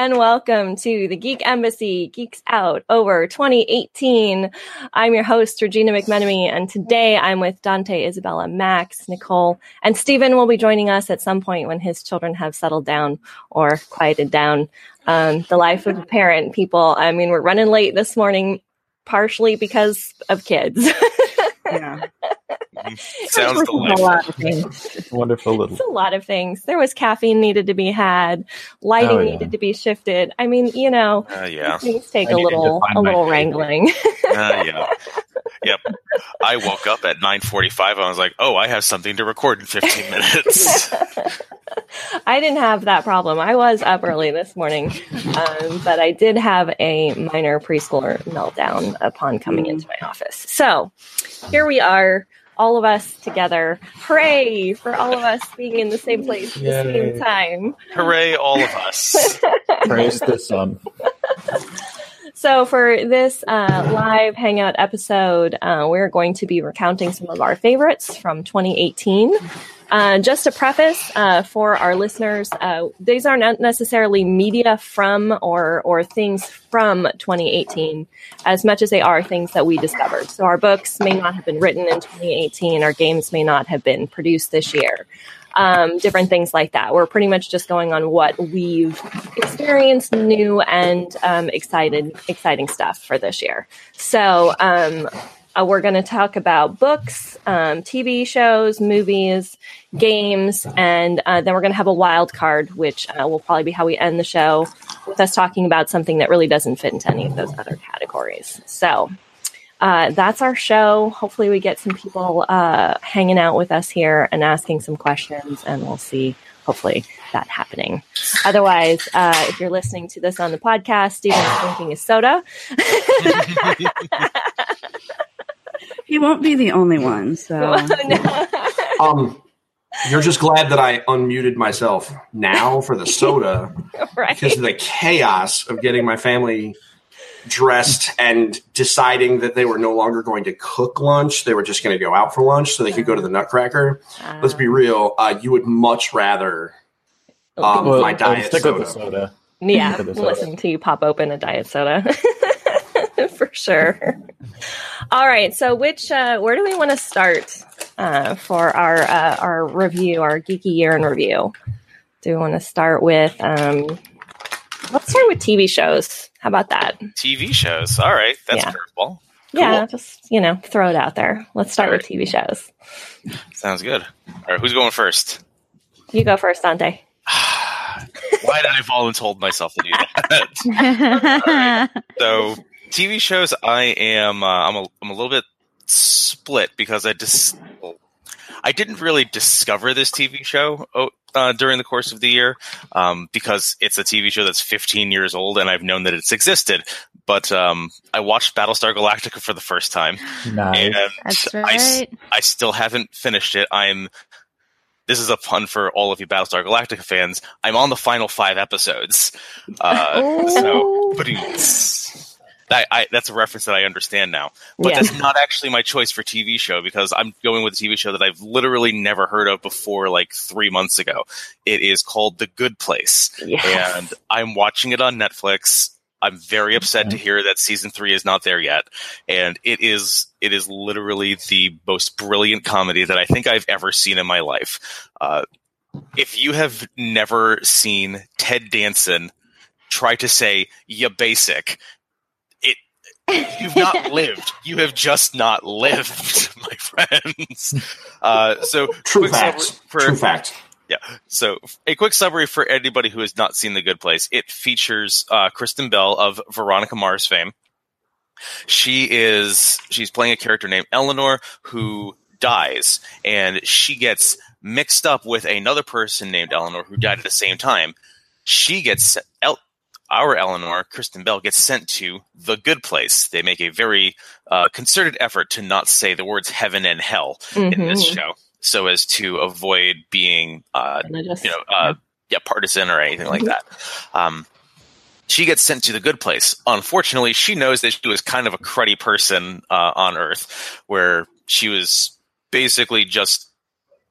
and welcome to the Geek Embassy Geeks Out Over 2018. I'm your host, Regina McMenemy, and today I'm with Dante, Isabela, Max, Nicole, and Stephen will be joining us at some point when his children have settled down or quieted down. Um, the life of a parent, people. I mean, we're running late this morning, partially because of kids. Yeah. Sounds a lot of things. Wonderful little. It's a lot of things. There was caffeine needed to be had, lighting Oh, yeah. needed to be shifted. I mean, you know, Uh, yeah. things take I a little a little favorite. wrangling. Uh, yeah. Yep. I woke up at 9:45. I was like, "Oh, I have something to record in 15 minutes." I didn't have that problem. I was up early this morning, um, but I did have a minor preschooler meltdown upon coming into my office. So here we are, all of us together. Hooray for all of us being in the same place at the same time. Hooray, all of us. Praise the sun. So, for this uh, live hangout episode, uh, we're going to be recounting some of our favorites from 2018. Uh, just a preface uh, for our listeners, uh, these are not necessarily media from or or things from 2018, as much as they are things that we discovered. So, our books may not have been written in 2018, our games may not have been produced this year um, different things like that. We're pretty much just going on what we've experienced, new and um, excited, exciting stuff for this year. So um, uh, we're going to talk about books, um, TV shows, movies, games, and uh, then we're going to have a wild card, which uh, will probably be how we end the show with us talking about something that really doesn't fit into any of those other categories. So uh, that's our show. Hopefully, we get some people uh, hanging out with us here and asking some questions, and we'll see. Hopefully, that happening. Otherwise, uh, if you're listening to this on the podcast, Stephen is drinking his soda. He won't be the only one. So Um, you're just glad that I unmuted myself now for the soda right? because of the chaos of getting my family dressed and deciding that they were no longer going to cook lunch. They were just going to go out for lunch so they could go to the Nutcracker. Let's be real. Uh, you would much rather. Um, Well, my diet stick with the soda. soda. yeah, for the soda. listening to you pop open a diet soda for sure. All right, so which uh, where do we want to start uh, for our uh, our review, our geeky year in review? Do we want to start with? Um, let's start with TV shows. How about that? TV shows. All right, that's Yeah. curveball. Yeah, just you know, throw it out there. Let's start with TV shows. Sounds good. All right, who's going first? You go first, Dante. Why did I voluntold myself to do that? so TV shows, I am. Uh, I'm a. I'm a little bit split because I just. I didn't really discover this TV show oh, uh, during the course of the year um, because it's a TV show that's 15 years old and I've known that it's existed. But um, I watched Battlestar Galactica for the first time, Nice. and That's right. I still haven't finished it. I'm. This is a pun for all of you Battlestar Galactica fans. I'm on the final five episodes. Uh, so, but that, I, that's a reference that I understand now. But Yeah. that's not actually my choice for TV show because I'm going with a TV show that I've literally never heard of before, like three months ago. It is called The Good Place, Yes. and I'm watching it on Netflix. I'm very upset to hear that season three is not there yet, and it is it is literally the most brilliant comedy that I think I've ever seen in my life. Uh, if you have never seen Ted Danson try to say "you basic," you've not lived. You have just not lived, my friends. Uh, so True facts. for- True facts. yeah. So, a quick summary for anybody who has not seen The Good Place. It features uh, Kristen Bell of Veronica Mars fame. She is she's playing a character named Eleanor who dies, and she gets mixed up with another person named Eleanor who died at the same time. She gets El- our Eleanor, Kristen Bell, gets sent to the Good Place. They make a very uh, concerted effort to not say the words heaven and hell in this Mhm. show, so as to avoid being, uh, Religious. you know, uh, yeah, partisan or anything like that. Um, she gets sent to the good place. Unfortunately, she knows that she was kind of a cruddy person uh, on Earth, where she was basically just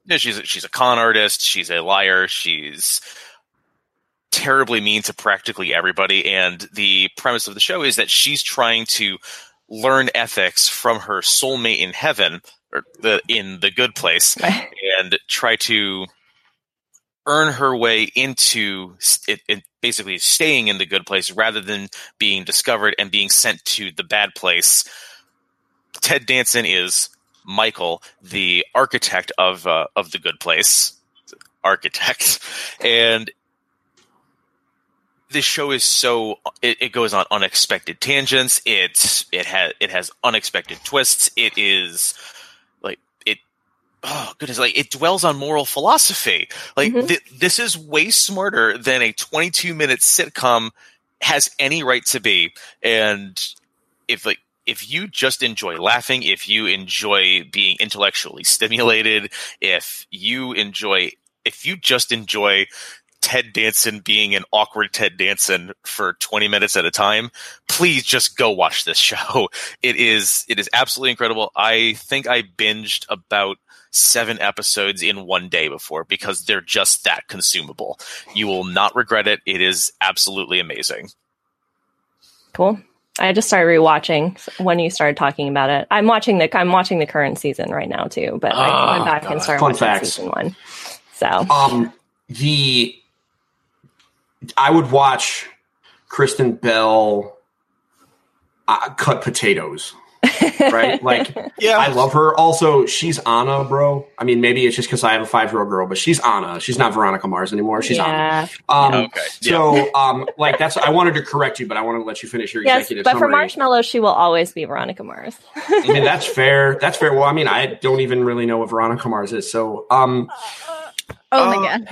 you know, she's a, she's a con artist, she's a liar, she's terribly mean to practically everybody. And the premise of the show is that she's trying to learn ethics from her soulmate in heaven or the in the good place and try to earn her way into it, it basically staying in the good place rather than being discovered and being sent to the bad place. Ted Danson is Michael, the architect of uh, of the good place, architect, and this show is so it, it goes on unexpected tangents. It's it has it has unexpected twists. It is like it oh goodness like it dwells on moral philosophy. Like Mhm. th- this is way smarter than a 22 minute sitcom has any right to be. And if like if you just enjoy laughing, if you enjoy being intellectually stimulated, if you enjoy if you just enjoy Ted Danson being an awkward Ted Danson for 20 minutes at a time, please just go watch this show. It is it is absolutely incredible. I think I binged about 7 episodes in one day before because they're just that consumable. You will not regret it. It is absolutely amazing. Cool. I just started rewatching when you started talking about it. I'm watching the I'm watching the current season right now too, but I Oh, went back God. and started Fun watching facts. season one. So Um, the I would watch Kristen Bell uh, cut potatoes, right? like Yeah. I love her. Also, she's Anna, bro. I mean, maybe it's just because I have a five year old girl, but she's Anna. She's not Veronica Mars anymore. She's Anna. yeah, Um, Okay. So, um, like that's I wanted to correct you, but I wanted to let you finish your yes, executive but for summary. Marshmallow, she will always be Veronica Mars. I mean, that's fair. That's fair. Well, I mean, I don't even really know what Veronica Mars is. So, um, Oh, my god.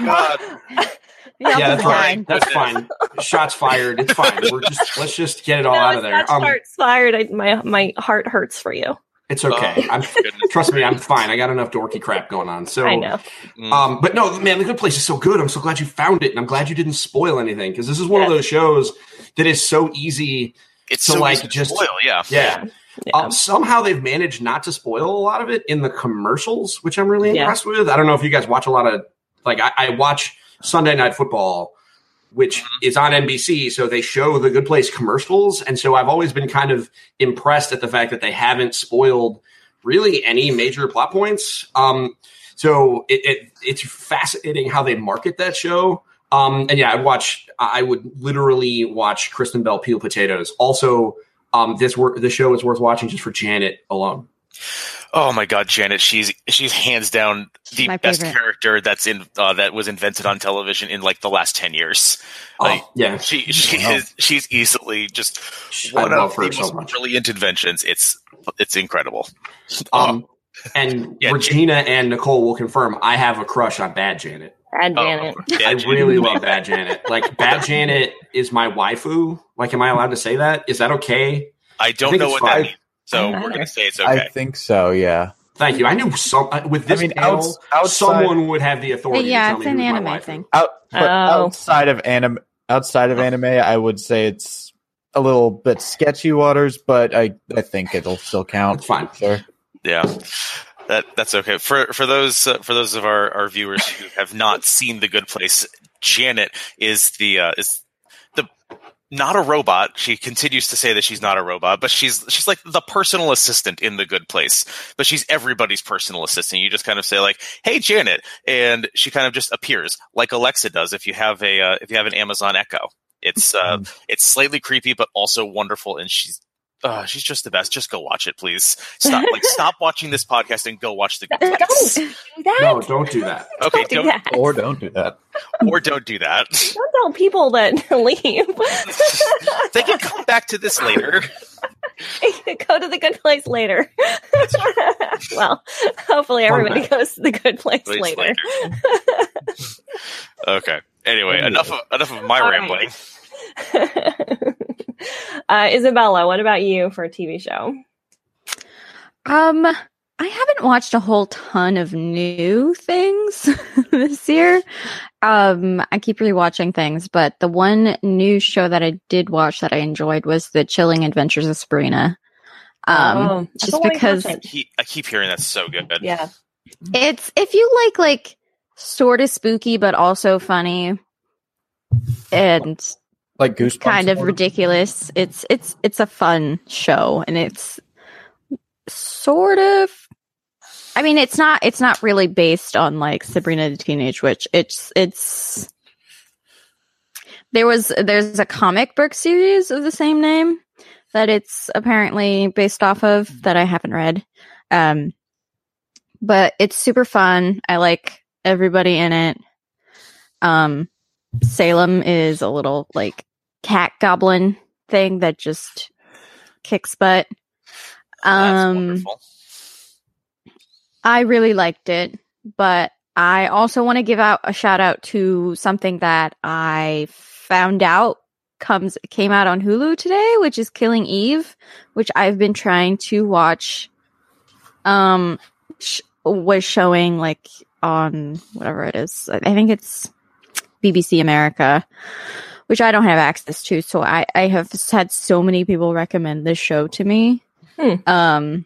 God. Yeah, yeah, that's fine. fine. That's fine. Shots fired. It's fine. We're just let's just get it all No, out of there. not Um, hearts fired. I, my my heart hurts for you. it's okay. Oh, I'm goodness. trust me. I'm fine. I got enough dorky crap going on. So I know. Mm. Um, but no, man, the good place is so good. I'm so glad you found it, and I'm glad you didn't spoil anything because this is one of those shows that is so easy. it's so, so like, easy to just- spoil, yeah. Yeah. Yeah. Um, somehow they've managed not to spoil a lot of it in the commercials, which I'm really Yeah. impressed with. I don't know if you guys watch a lot of like I, I watch Sunday Night Football, which is on NBC, so they show the Good Place commercials, and so I've always been kind of impressed at the fact that they haven't spoiled really any major plot points. Um, so it, it it's fascinating how they market that show. Um, and yeah, I'd watch. I would literally watch Kristen Bell peel potatoes. Also, um, this work the show is worth watching just for Janet alone. Oh my god, Janet, she's she's hands down the My best favorite. character that's in uh, that was invented on television in like the last 10 years. Like oh, yeah, she she Wow. is she's easily just one of her the so most much. brilliant inventions. It's it's incredible. Um, and Yeah, Regina and Nicole will confirm I have a crush on Bad Janet. Bad Oh, Janet. I really love Bad Janet. Like Bad Janet is my waifu. Like, am I allowed to say that? Is that okay? I I don't think know it's what that means. So we're gonna say it's okay. I think so. Yeah. Thank you. I knew some uh, with this I mean, panel, outs- outside- someone would have the authority. Yeah, to it's tell an me who's anime thing. Out, Oh. outside of anime, outside of anime, I would say it's a little bit sketchy waters, but I I think it'll still count. It's fine. Sure. Yeah, that that's okay for for those uh, for those of our, our viewers who have not seen The Good Place. Janet is the uh, is the not a robot. She continues to say that she's not a robot, but she's she's like the personal assistant in The Good Place. But she's everybody's personal assistant. You just kind of say like, "Hey, Janet," and she kind of just appears like Alexa does if you have a uh, if you have an Amazon Echo. It's uh, it's slightly creepy, but also wonderful, and she's uh, she's just the best. Just go watch it, please. Stop, like, stop watching this podcast and go watch the Good Don't do that. No, don't do that. Okay, Don't do don't that. Or don't do that. or don't do that. Don't tell people that leave. they can come back to this later. Go to the good place later. well, hopefully everybody fact. goes to the good place Please later. okay. Anyway, Anyway. enough of enough of my All right. Rambling. uh, Isabela, what about you for a TV show? Um, I haven't watched a whole ton of new things this year. Um, I keep rewatching things, but the one new show that I did watch that I enjoyed was The Chilling Adventures of Sabrina. Um, Oh, just still because watch it. I keep hearing that's so good. Yeah. it's if you like like sort of spooky but also funny, and Like Goosebumps. kind of ridiculous. It's it's it's a fun show, and it's sort of. I mean, it's not it's not really based on like Sabrina the Teenage Witch. It's it's there was there's a comic book series of the same name that it's apparently based off of that I haven't read. Um, but it's super fun. I like everybody in it. Um, Salem is a little like cat goblin thing that just kicks butt. Um. I really liked it, but I also want to give out a shout out to something that I found out comes came out on Hulu today, which is Killing Eve, which I've been trying to watch. Um, sh- was showing like on whatever it is. I think it's BBC America, which I don't have access to. So I I have had so many people recommend this show to me. Hmm. Um,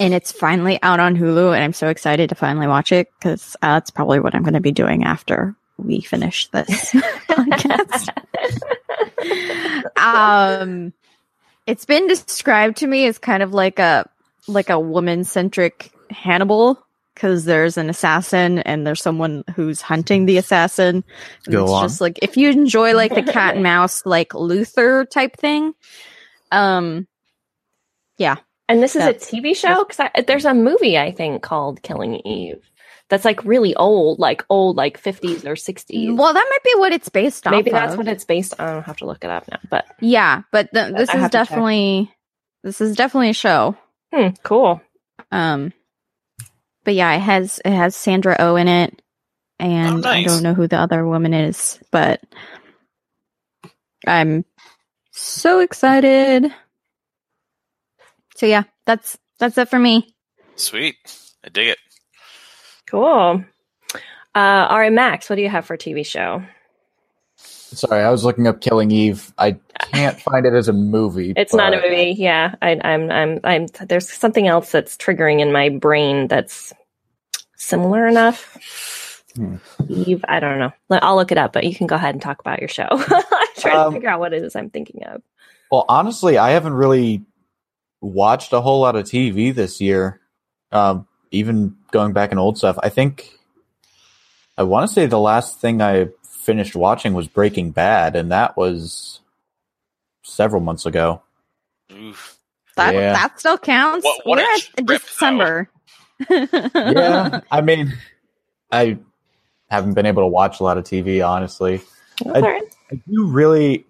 and it's finally out on Hulu, and I'm so excited to finally watch it because uh, that's probably what I'm going to be doing after we finish this podcast. um, it's been described to me as kind of like a like a woman centric Hannibal because there's an assassin and there's someone who's hunting the assassin. And Go it's on. just like if you enjoy like the cat and mouse like Luther type thing, um, yeah. And this is a TV show because there's a movie I think called Killing Eve that's like really old, like old, like 50s or 60s. well, that might be what it's based off. Maybe that's of. what it's based on. I'll have to look it up now. But Yeah, but th- this I is have to check. definitely this is definitely a show. hmm, cool. Um, but yeah, it has it has Sandra Oh in it, and Oh, I don't know who the other woman is, but I'm so excited. So yeah, that's that's it for me. Sweet. I dig it. Cool. Uh, all right, Max, what do you have for a TV show? Sorry, I was looking up Killing Eve. I can't find it as a movie. It's not a movie. Yeah, I, I'm, I'm, I'm. There's something else that's triggering in my brain that's similar enough. Hmm. Eve, I don't know. I'll look it up, but you can go ahead and talk about your show. I'm trying Um, to figure out what it is I'm thinking of. Well, honestly, I haven't really watched a whole lot of TV this year. Um, even going back in old stuff, I think I want to say the last thing I finished watching was Breaking Bad, and that was several months ago. Oof. That Yeah. that still counts. What- what We're at trip, December. Yeah, I mean, I haven't been able to watch a lot of TV, honestly. That's all right. I do really,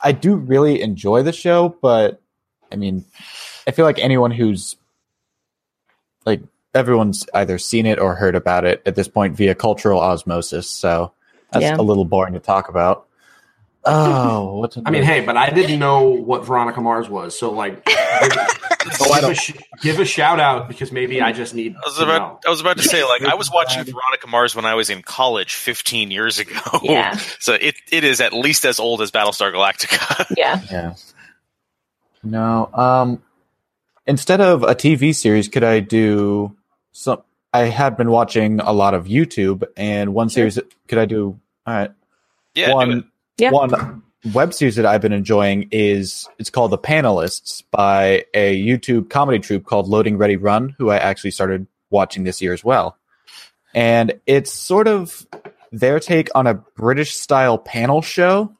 I do really enjoy the show, but I mean, I feel like anyone who's like everyone's either seen it or heard about it at this point via cultural osmosis. So that's Yeah. a little boring to talk about. Oh, what's I mean, hey, but I didn't know what Veronica Mars was, so like, give, Oh, give a, sh- give a shout out because maybe I just need. I was to know. about I was about to say like I was watching Veronica Mars when I was in college 15 years ago. Yeah. So it it is at least as old as Battlestar Galactica. Yeah. yeah. No, um, instead of a TV series, could I do some? I had been watching a lot of YouTube, and one series. Could I do? All right. yeah. one Yeah. one web series that I've been enjoying is it's called The Panelists by a YouTube comedy troupe called Loading Ready Run, who I actually started watching this year as well. And it's sort of their take on a British style panel show,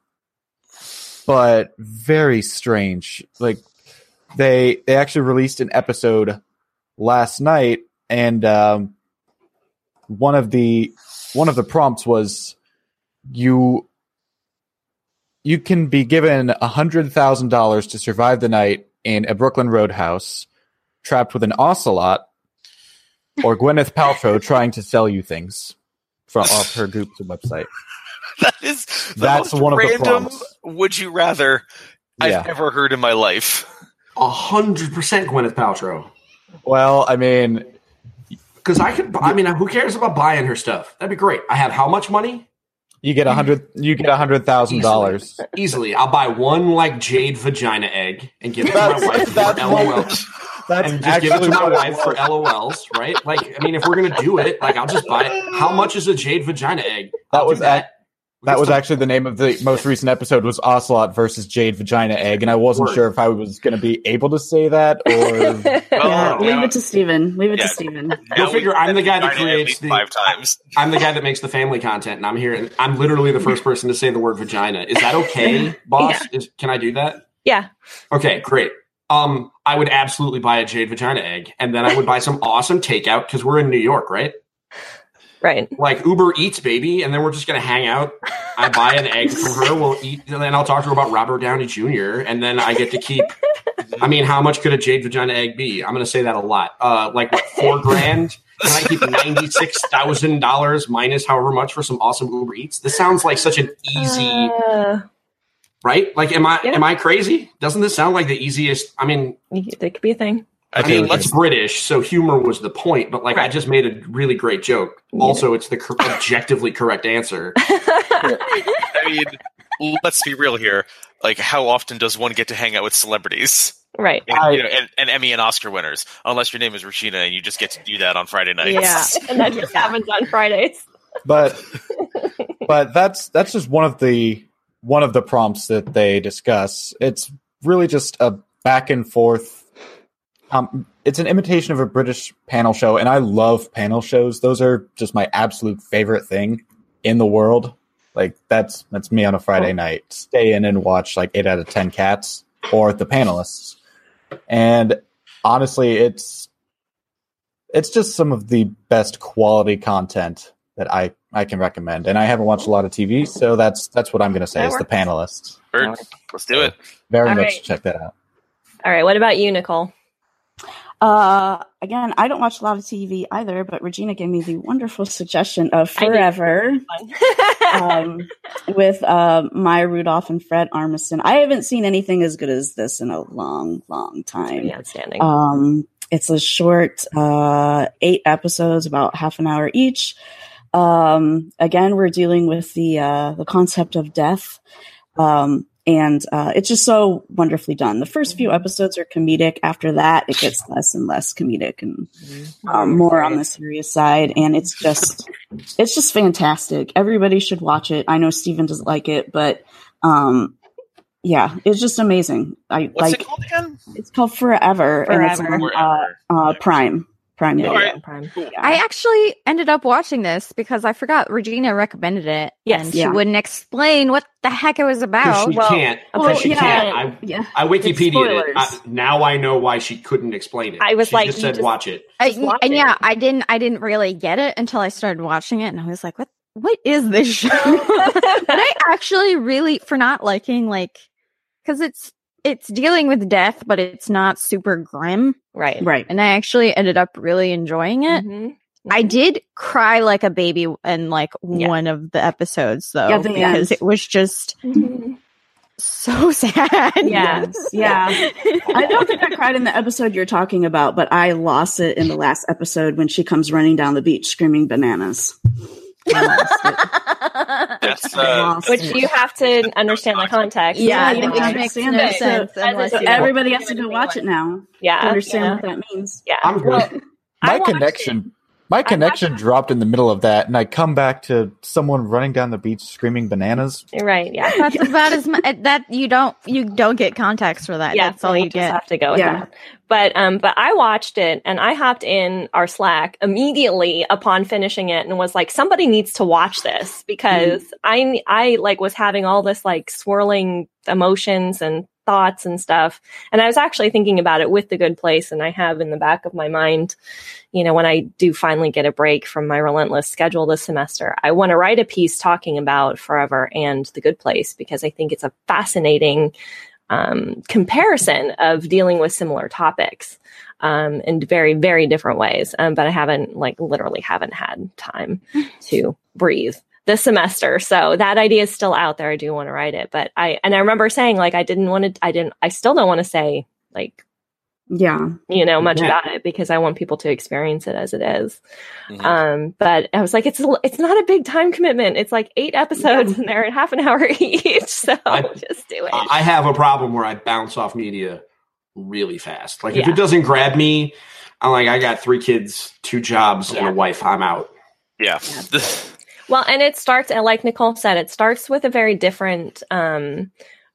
but very strange. Like they they actually released an episode last night and um one of the one of the prompts was you you can be given a hundred thousand dollars to survive the night in a Brooklyn roadhouse, trapped with an ocelot, or Gwyneth Paltrow trying to sell you things from off her Goop's website. That is the That's most one of the random prompts. would you rather Yeah. I've ever heard in my life. A hundred percent Gwyneth Paltrow. Well, I mean, Because I could, I mean, who cares about buying her stuff? That'd be great. I have how much money? you get a hundred, you get a hundred thousand dollars. Easily, I'll buy one like jade vagina egg and give it to my wife for LOLs, That's and just give it to my wife for. LOLs, right? Like, I mean, if we're gonna do it, like, I'll just buy it. How much is a jade vagina egg? That I'll was that. That was actually the name of the most recent episode was Ocelot versus Jade Vagina Egg, and I wasn't Word. sure if I was going to be able to say that or Yeah, leave it to Stephen. Leave it Yeah. to Stephen. Go Now figure, we've I'm the guy that tried it at creates the- five times. I'm the guy that makes the family content, and I'm here. And I'm literally the first person to say the word vagina. Is that okay, boss? Is, can I do that? yeah. Okay, great. Um, I would absolutely buy a jade vagina egg, and then I would buy some awesome takeout because we're in New York, right? Right. Like Uber Eats, baby, and then we're just gonna hang out. I buy an egg from her. We'll eat, and then I'll talk to her about Robert Downey Jr. And then I get to keep. I mean, how much could a jade vagina egg be? I'm gonna say that a lot. Uh, like what, four grand? Can I keep ninety six thousand dollars minus however much for some awesome Uber Eats? This sounds like such an easy, Uh, right? Like, am I Yeah. am I crazy? Doesn't this sound like the easiest? I mean, it could be a thing. I I, think mean, let's British, so humor was the point. But like, I just made a really great joke. Also, it's the cor- objectively correct answer. I mean, let's be real here. Like, how often does one get to hang out with celebrities right. and, I- you know, and, and Emmy and Oscar winners? Unless your name is Regina and you just get to do that on Friday nights. Yeah. and that just happens on Fridays. but but that's that's just one of the one of the prompts that they discuss. It's really just a back and forth. Um, it's an imitation of a British panel show, and I love panel shows. Those are just my absolute favorite thing in the world. Like that's that's me on a Friday night. Stay in and watch like eight out of ten cats or the panelists. And honestly, it's it's just some of the best quality content that I I can recommend. And I haven't watched a lot of TV, so that's that's what I'm going to say That is the works. Bird, panelists. let's do it. Very All much right. check that out. All right. What about you, Nicole? Uh, again, I don't watch a lot of TV either, but Regina gave me the wonderful suggestion of Forever um, with uh, Maya Rudolph and Fred Armisen. I haven't seen anything as good as this in a long, long time. Outstanding. Um, it's a short, uh, eight episodes, about half an hour each. Um, again, we're dealing with the uh, the concept of death, um, and uh, it's just so wonderfully done. The first few episodes are comedic. After that, it gets less and less comedic and um, more on the serious side. And it's just it's just fantastic. Everybody should watch it. I know Stephen doesn't like it, but um, yeah, it's just amazing. I What's like it called again? it's called Forever, and it's Forever. on uh, uh, Prime Prime Video. All right. Prime. I actually ended up watching this because I forgot Regina recommended it. Yes. and she Yeah. wouldn't explain what the heck it was about. she well- can't. well, she yeah. can't. I, Yeah, I Wikipedia'd it. I, now I know why she couldn't explain it. I was She like, just said, just- "Watch it." I, watch and it. yeah, I didn't. I didn't really get it until I started watching it, and I was like, "What? What is this show?" but I actually really, for not liking like, because it's it's dealing with death, but it's not super grim, right. right. and I actually ended up really enjoying it. Mhm. I did cry like a baby in like Yeah. one of the episodes though, Yeah, the because end. it was just Mhm. so sad. Yeah. Yes, yeah. I don't think I cried in the episode you're talking about, but I lost it in the last episode when she comes running down the beach screaming bananas. I lost it. That's uh, Which you have to understand the context. yeah, you it don't makes no that. So- sense. as So everybody has to go watch it now Yeah. to understand yeah. what that means. Yeah. I'm good. Well, My watched connection my connection dropped in the middle of that and I come back to someone running down the beach screaming bananas. it. Right. Yeah. That's about as much that you don't you don't get context for that. yeah, That's all you just get. have to go with Yeah. that. But um, but I watched it and I hopped in our Slack immediately upon finishing it and was like, somebody needs to watch this because I I like was having all this like swirling emotions and thoughts and stuff. And I was actually thinking about it with the good place and I have in the back of my mind, you know, when I do finally get a break from my relentless schedule this semester, I want to write a piece talking about Forever and the good place because I think it's a fascinating um, comparison of dealing with similar topics um, in very, very different ways. Um, but I haven't, like, literally haven't had time to breathe this semester. So that idea is still out there. I do want to write it, but I, and I remember saying, like, I didn't want to, I didn't, I still don't want to say, like, Yeah. you know, much Yeah. about it because I want people to experience it as it is. Mhm. Um, but I was like, it's it's not a big time commitment. It's like eight episodes and they're at half an hour each. So I- just do it. I I have a problem where I bounce off media really fast. Like if it doesn't grab me, I'm like, I got three kids, two jobs, and a wife. I'm out. yeah. Well, and it starts, and like Nicole said, it starts with a very different um,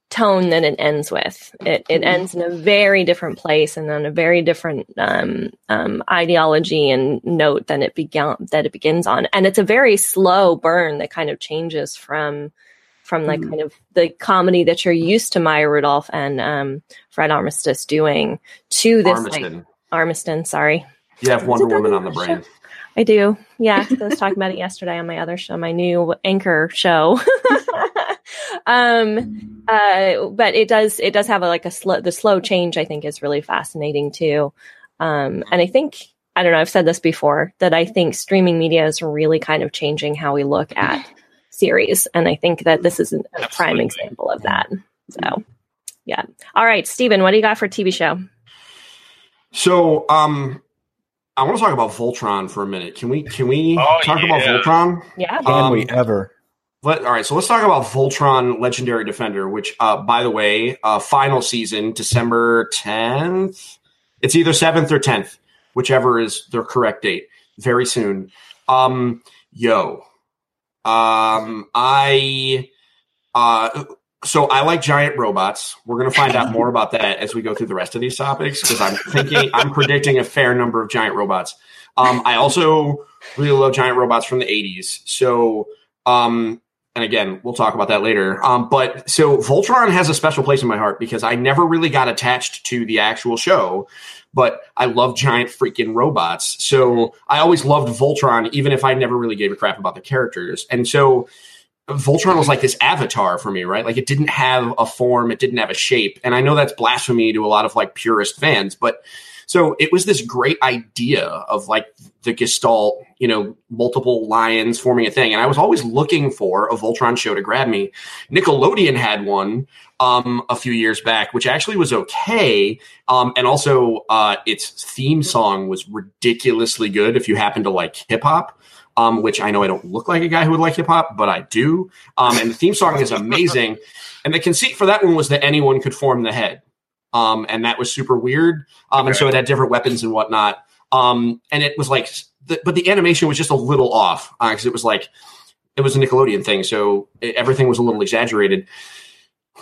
tone than it ends with. It, it ends in a very different place and on a very different um, um, ideology and note than it began that it begins on. And it's a very slow burn that kind of changes from from like Mhm. kind of the comedy that you're used to Maya Rudolph and um, Fred Armistice doing to this like Armisen. Armisen. Sorry, You have Wonder Woman on the show? Brain. I do. Yeah, I was talking about it yesterday on my other show, my new anchor show. um, uh, but it does it does have a, like a slow the slow change. I think is really fascinating too. Um, and I think I don't know. I've said this before that I think streaming media is really kind of changing how we look at series, and I think that this is a prime example of that. So, yeah. All right, Stephen, what do you got for TV show? So, um, I want to talk about Voltron for a minute. Can we? Can we Oh, talk about yeah. Voltron? Yeah. Can we Um, ever? Let, all right, so let's talk about Voltron Legendary Defender, which, uh, by the way, uh, final season, December 10th. It's either 7th or 10th, whichever is their correct date, very soon. Um, yo, um, I, uh, so I like giant robots. We're going to find out more about that as we go through the rest of these topics because I'm thinking, I'm predicting a fair number of giant robots. Um, I also really love giant robots from the 80s. So, um, and again, we'll talk about that later. Um, but so Voltron has a special place in my heart because I never really got attached to the actual show, but I love giant freaking robots. So I always loved Voltron, even if I never really gave a crap about the characters. And so Voltron was like this avatar for me, right? Like it didn't have a form, it didn't have a shape. And I know that's blasphemy to a lot of like purist fans, but so it was this great idea of like the gestalt, you know, multiple lions forming a thing. And I was always looking for a Voltron show to grab me. Nickelodeon had one um, a few years back, which actually was okay. Um, and also, uh, its theme song was ridiculously good if you happen to like hip hop. Um, which I know I don't look like a guy who would like hip hop, but I do. Um, and the theme song is amazing. And the conceit for that one was that anyone could form the head. Um, and that was super weird. Um, and so it had different weapons and whatnot. Um, and it was like, the, but the animation was just a little off because it was like, it was a Nickelodeon thing. So it, everything was a little exaggerated.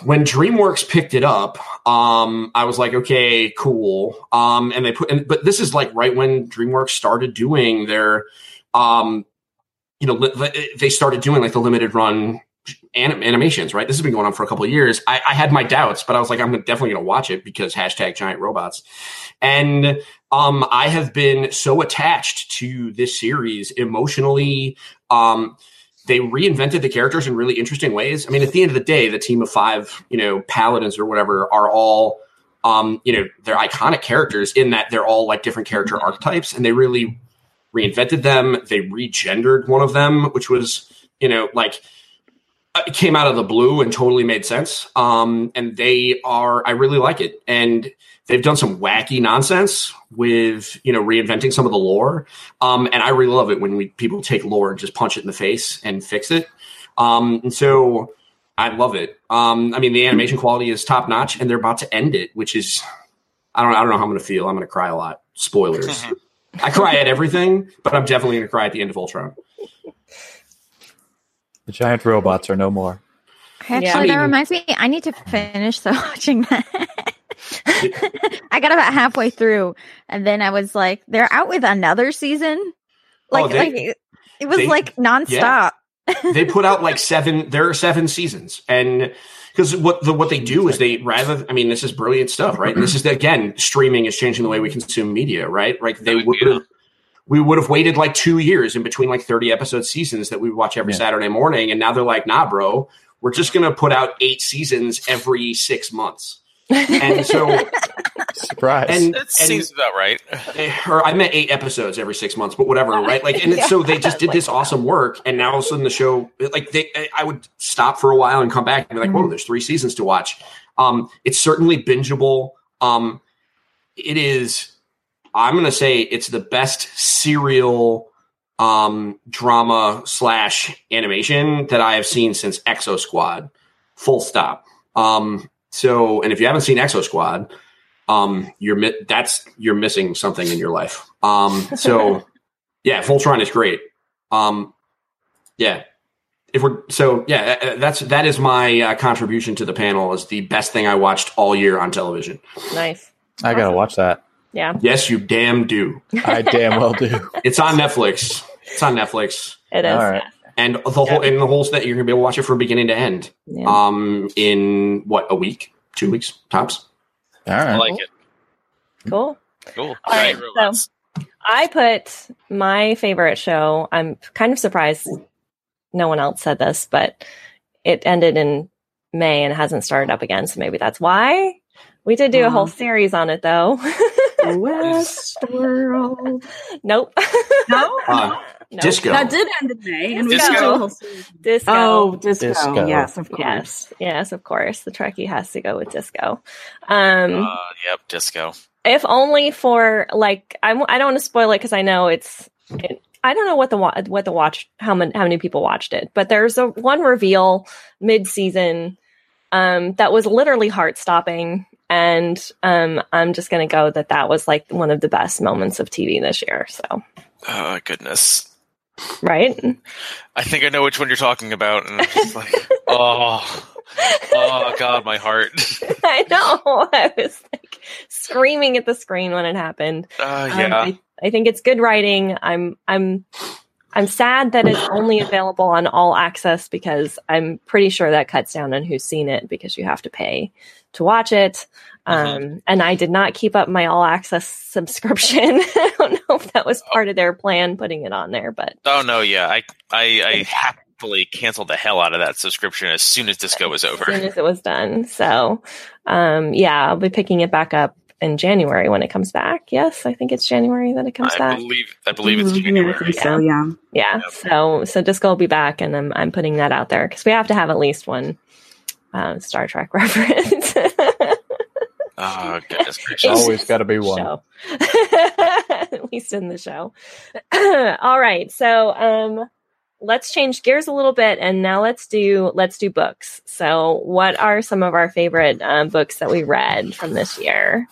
When DreamWorks picked it up, um, I was like, okay, cool. Um, and they put, and, but this is like right when DreamWorks started doing their, um, you know, they started doing like the limited run anim- animations, right? This has been going on for a couple of years. I, I had my doubts, but I was like, I'm definitely going to watch it because hashtag giant robots. And um, I have been so attached to this series emotionally. Um, they reinvented the characters in really interesting ways. I mean, at the end of the day, the team of five, you know, paladins or whatever are all, um, you know, they're iconic characters in that they're all like different character archetypes, and they really reinvented them. They regendered one of them, which was, you know, like uh, it came out of the blue and totally made sense. Um, and they are, I really like it. And they've done some wacky nonsense with, you know, reinventing some of the lore. Um, and I really love it when we, people take lore and just punch it in the face and fix it. Um, and so I love it. Um, I mean, the animation quality is top notch and they're about to end it, which is, I don't, I don't know how I'm going to feel. I'm going to cry a lot. Spoilers. I cry at everything, but I'm definitely going to cry at the end of Voltron. The giant robots are no more. Actually, Yeah. I that mean- reminds me. I need to finish the watching that. I got about halfway through, and then I was like, "They're out with another season." Oh, like, Oh, they- like it, it was they- like nonstop. they put out like seven there are seven seasons and because what the what they do is they rather i mean this is brilliant stuff right? And this is again streaming is changing the way we consume media right? Like they would have we would have waited like two years in between like 30 episode seasons that we watch every Yeah. saturday morning and now they're like nah bro. We're just gonna put out eight seasons every six months and so Surprise. and, That and seems about right. or I meant eight episodes every six months, but whatever, right? Like, and it's, so they just did this awesome work, and now all of a sudden the show, like, they, I would stop for a while and come back and be like, "Whoa, there's three seasons to watch." Um, it's certainly bingeable. Um, it is. I'm going to say it's the best serial um, drama slash animation that I have seen since Exo Squad. Full stop. Um, so, and if you haven't seen Exo Squad, um, you're mi- that's you're missing something in your life. Um, so yeah, Voltron is great. Um, Yeah. If we're so yeah, uh, that's that is my uh, contribution to the panel is the best thing I watched all year on television. Nice. I gotta watch that. Yeah, Yes, you damn do. I damn well do. It's on Netflix. It's on Netflix, it is. All right. And the whole and the whole that you're gonna be able to watch it from beginning to end. Yeah. Um, in what a week, two weeks tops. All I right. like it. Cool. Cool. All right, Giant robots. I put my favorite show. I'm kind of surprised no one else said this, but it ended in May and hasn't started up again. So maybe that's why. We did do a whole series on it though. Westworld. nope. No, Uh, Nope. Disco. that did end in May. And we Disco. did do a whole series. Disco. Oh, disco. Disco. Yes, of course. yes. Yes, of course. The Trekkie has to go with disco. Um, Uh, yep, disco. if only for like I'm, I don't want to spoil it because I know it's. It, I don't know what the what the watch how many how many people watched it, but there's a one reveal mid season um, that was literally heart stopping, and um, I'm just gonna go that that was like one of the best moments of TV this year. So Oh goodness. Right, I think I know which one you're talking about, and I'm just like, oh, oh god, my heart. I know I was like screaming at the screen when it happened. Uh, Um, yeah. I, I think it's good writing. I'm I'm I'm sad that it's only available on all access because I'm pretty sure that cuts down on who's seen it because you have to pay to watch it. Um, and I did not keep up my all access subscription. I don't know if that was part of their plan putting it on there, but oh no, yeah. I I, I happily canceled the hell out of that subscription as soon as disco was over, as soon as it was done. So, um, yeah, I'll be picking it back up in January when it comes back. Yes, I think it's January that it comes I back. believe I believe it's Mhm, yeah, I January. think so, yeah. yeah Yep. so so disco will be back and i'm, I'm putting that out there because we have to have at least one um, star trek reference Oh goodness gracious. Always got to be one. show at least in the show all right so um let's change gears a little bit and now let's do let's do books so what are some of our favorite um, books that we read from this year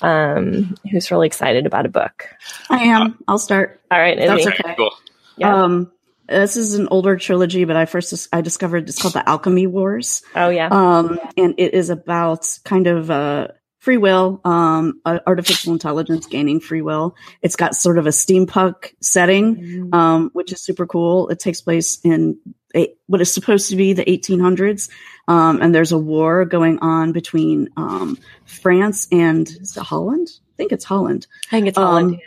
um who's really excited about a book I am. I'll start. all right That's Izzy. okay. Cool. Yeah. Um, this is an older trilogy, but I first dis- I discovered it's called the Alchemy Wars. oh yeah Um, and it is about kind of uh, free will, um, artificial intelligence gaining free will. It's got sort of a steampunk setting, um, which is super cool. It takes place in a, what is supposed to be the 1800s, um, and there's a war going on between um, France and is it Holland. I think it's Holland. i think it's Holland, Um,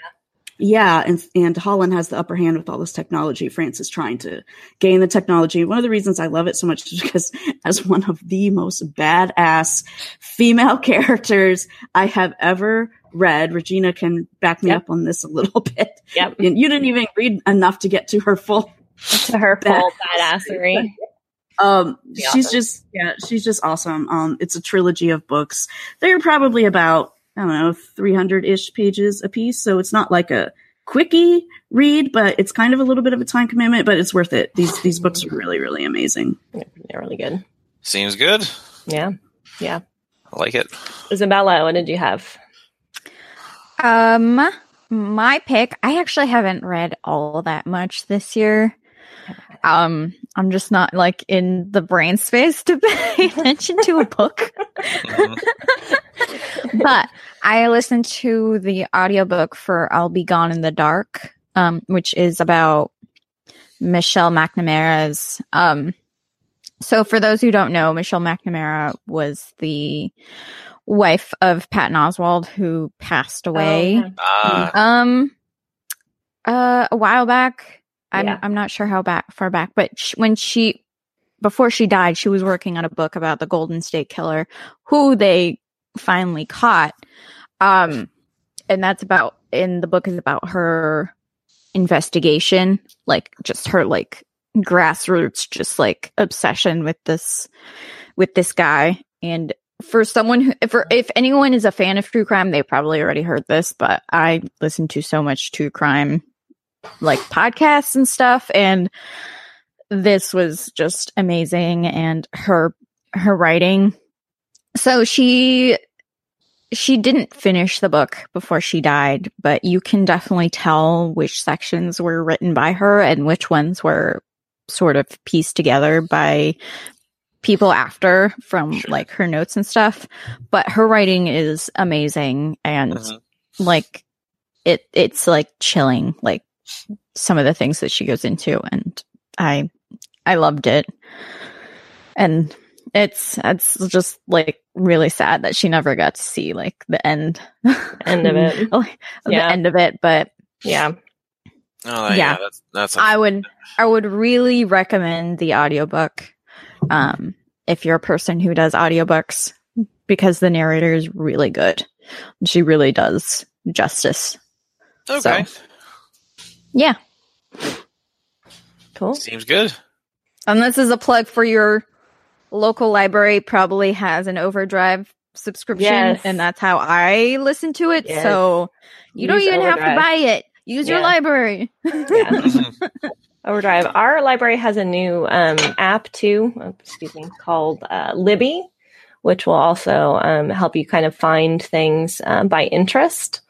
Yeah, and and Holland has the upper hand with all this technology. France is trying to gain the technology. One of the reasons I love it so much is because as one of the most badass female characters I have ever read, Regina can back me Yep. up on this a little bit. Yep. And you didn't even read enough to get to her full to her full badassery. um she's awesome. just yeah she's just awesome um it's a trilogy of books they're probably about i don't know 300-ish pages a piece so it's not like a quickie read but it's kind of a little bit of a time commitment but it's worth it these these books are really really amazing They're really good. Seems good. Yeah. Yeah. I like it. Isabela, what did you have? Um, my pick. I actually haven't read all that much this year. Um, I'm just not like in the brain space to pay attention to a book. But I listened to the audiobook for I'll Be Gone in the Dark, um, which is about Michelle McNamara's. Um, so for those who don't know, Michelle McNamara was the wife of Patton Oswalt who passed away. Oh, Um, uh, a while back. I'm Yeah. I'm not sure how back far back, but sh- when she before she died, she was working on a book about the Golden State Killer, who they finally caught. Um, and that's about in the book is about her investigation, like just her like grassroots, just like obsession with this with this guy. And for someone who, for if anyone is a fan of true crime, they probably already heard this, but I listen to so much true crime like podcasts and stuff, and this was just amazing. And her her writing. So she she didn't finish the book before she died, but you can definitely tell which sections were written by her and which ones were sort of pieced together by people after from Sure. like her notes and stuff. But her writing is amazing and Mhm. like it it's like chilling like some of the things that she goes into and I I loved it. And it's it's just like really sad that she never got to see like the end End of it. Like, Yeah. the end of it but Yeah. Oh, yeah. Yeah. That's, that's I would I would really recommend the audiobook um if you're a person who does audiobooks because the narrator is really good. She really does justice. okay. Yeah. Cool. Seems good. And this is a plug for your local library probably has an overdrive subscription Yes. and that's how I listen to it. Yes. So you don't Use even have to buy it. Use your library. Yeah. Overdrive. Our library has a new um, app too, oh, excuse me, called uh, Libby, which will also um, help you kind of find things um, by interest.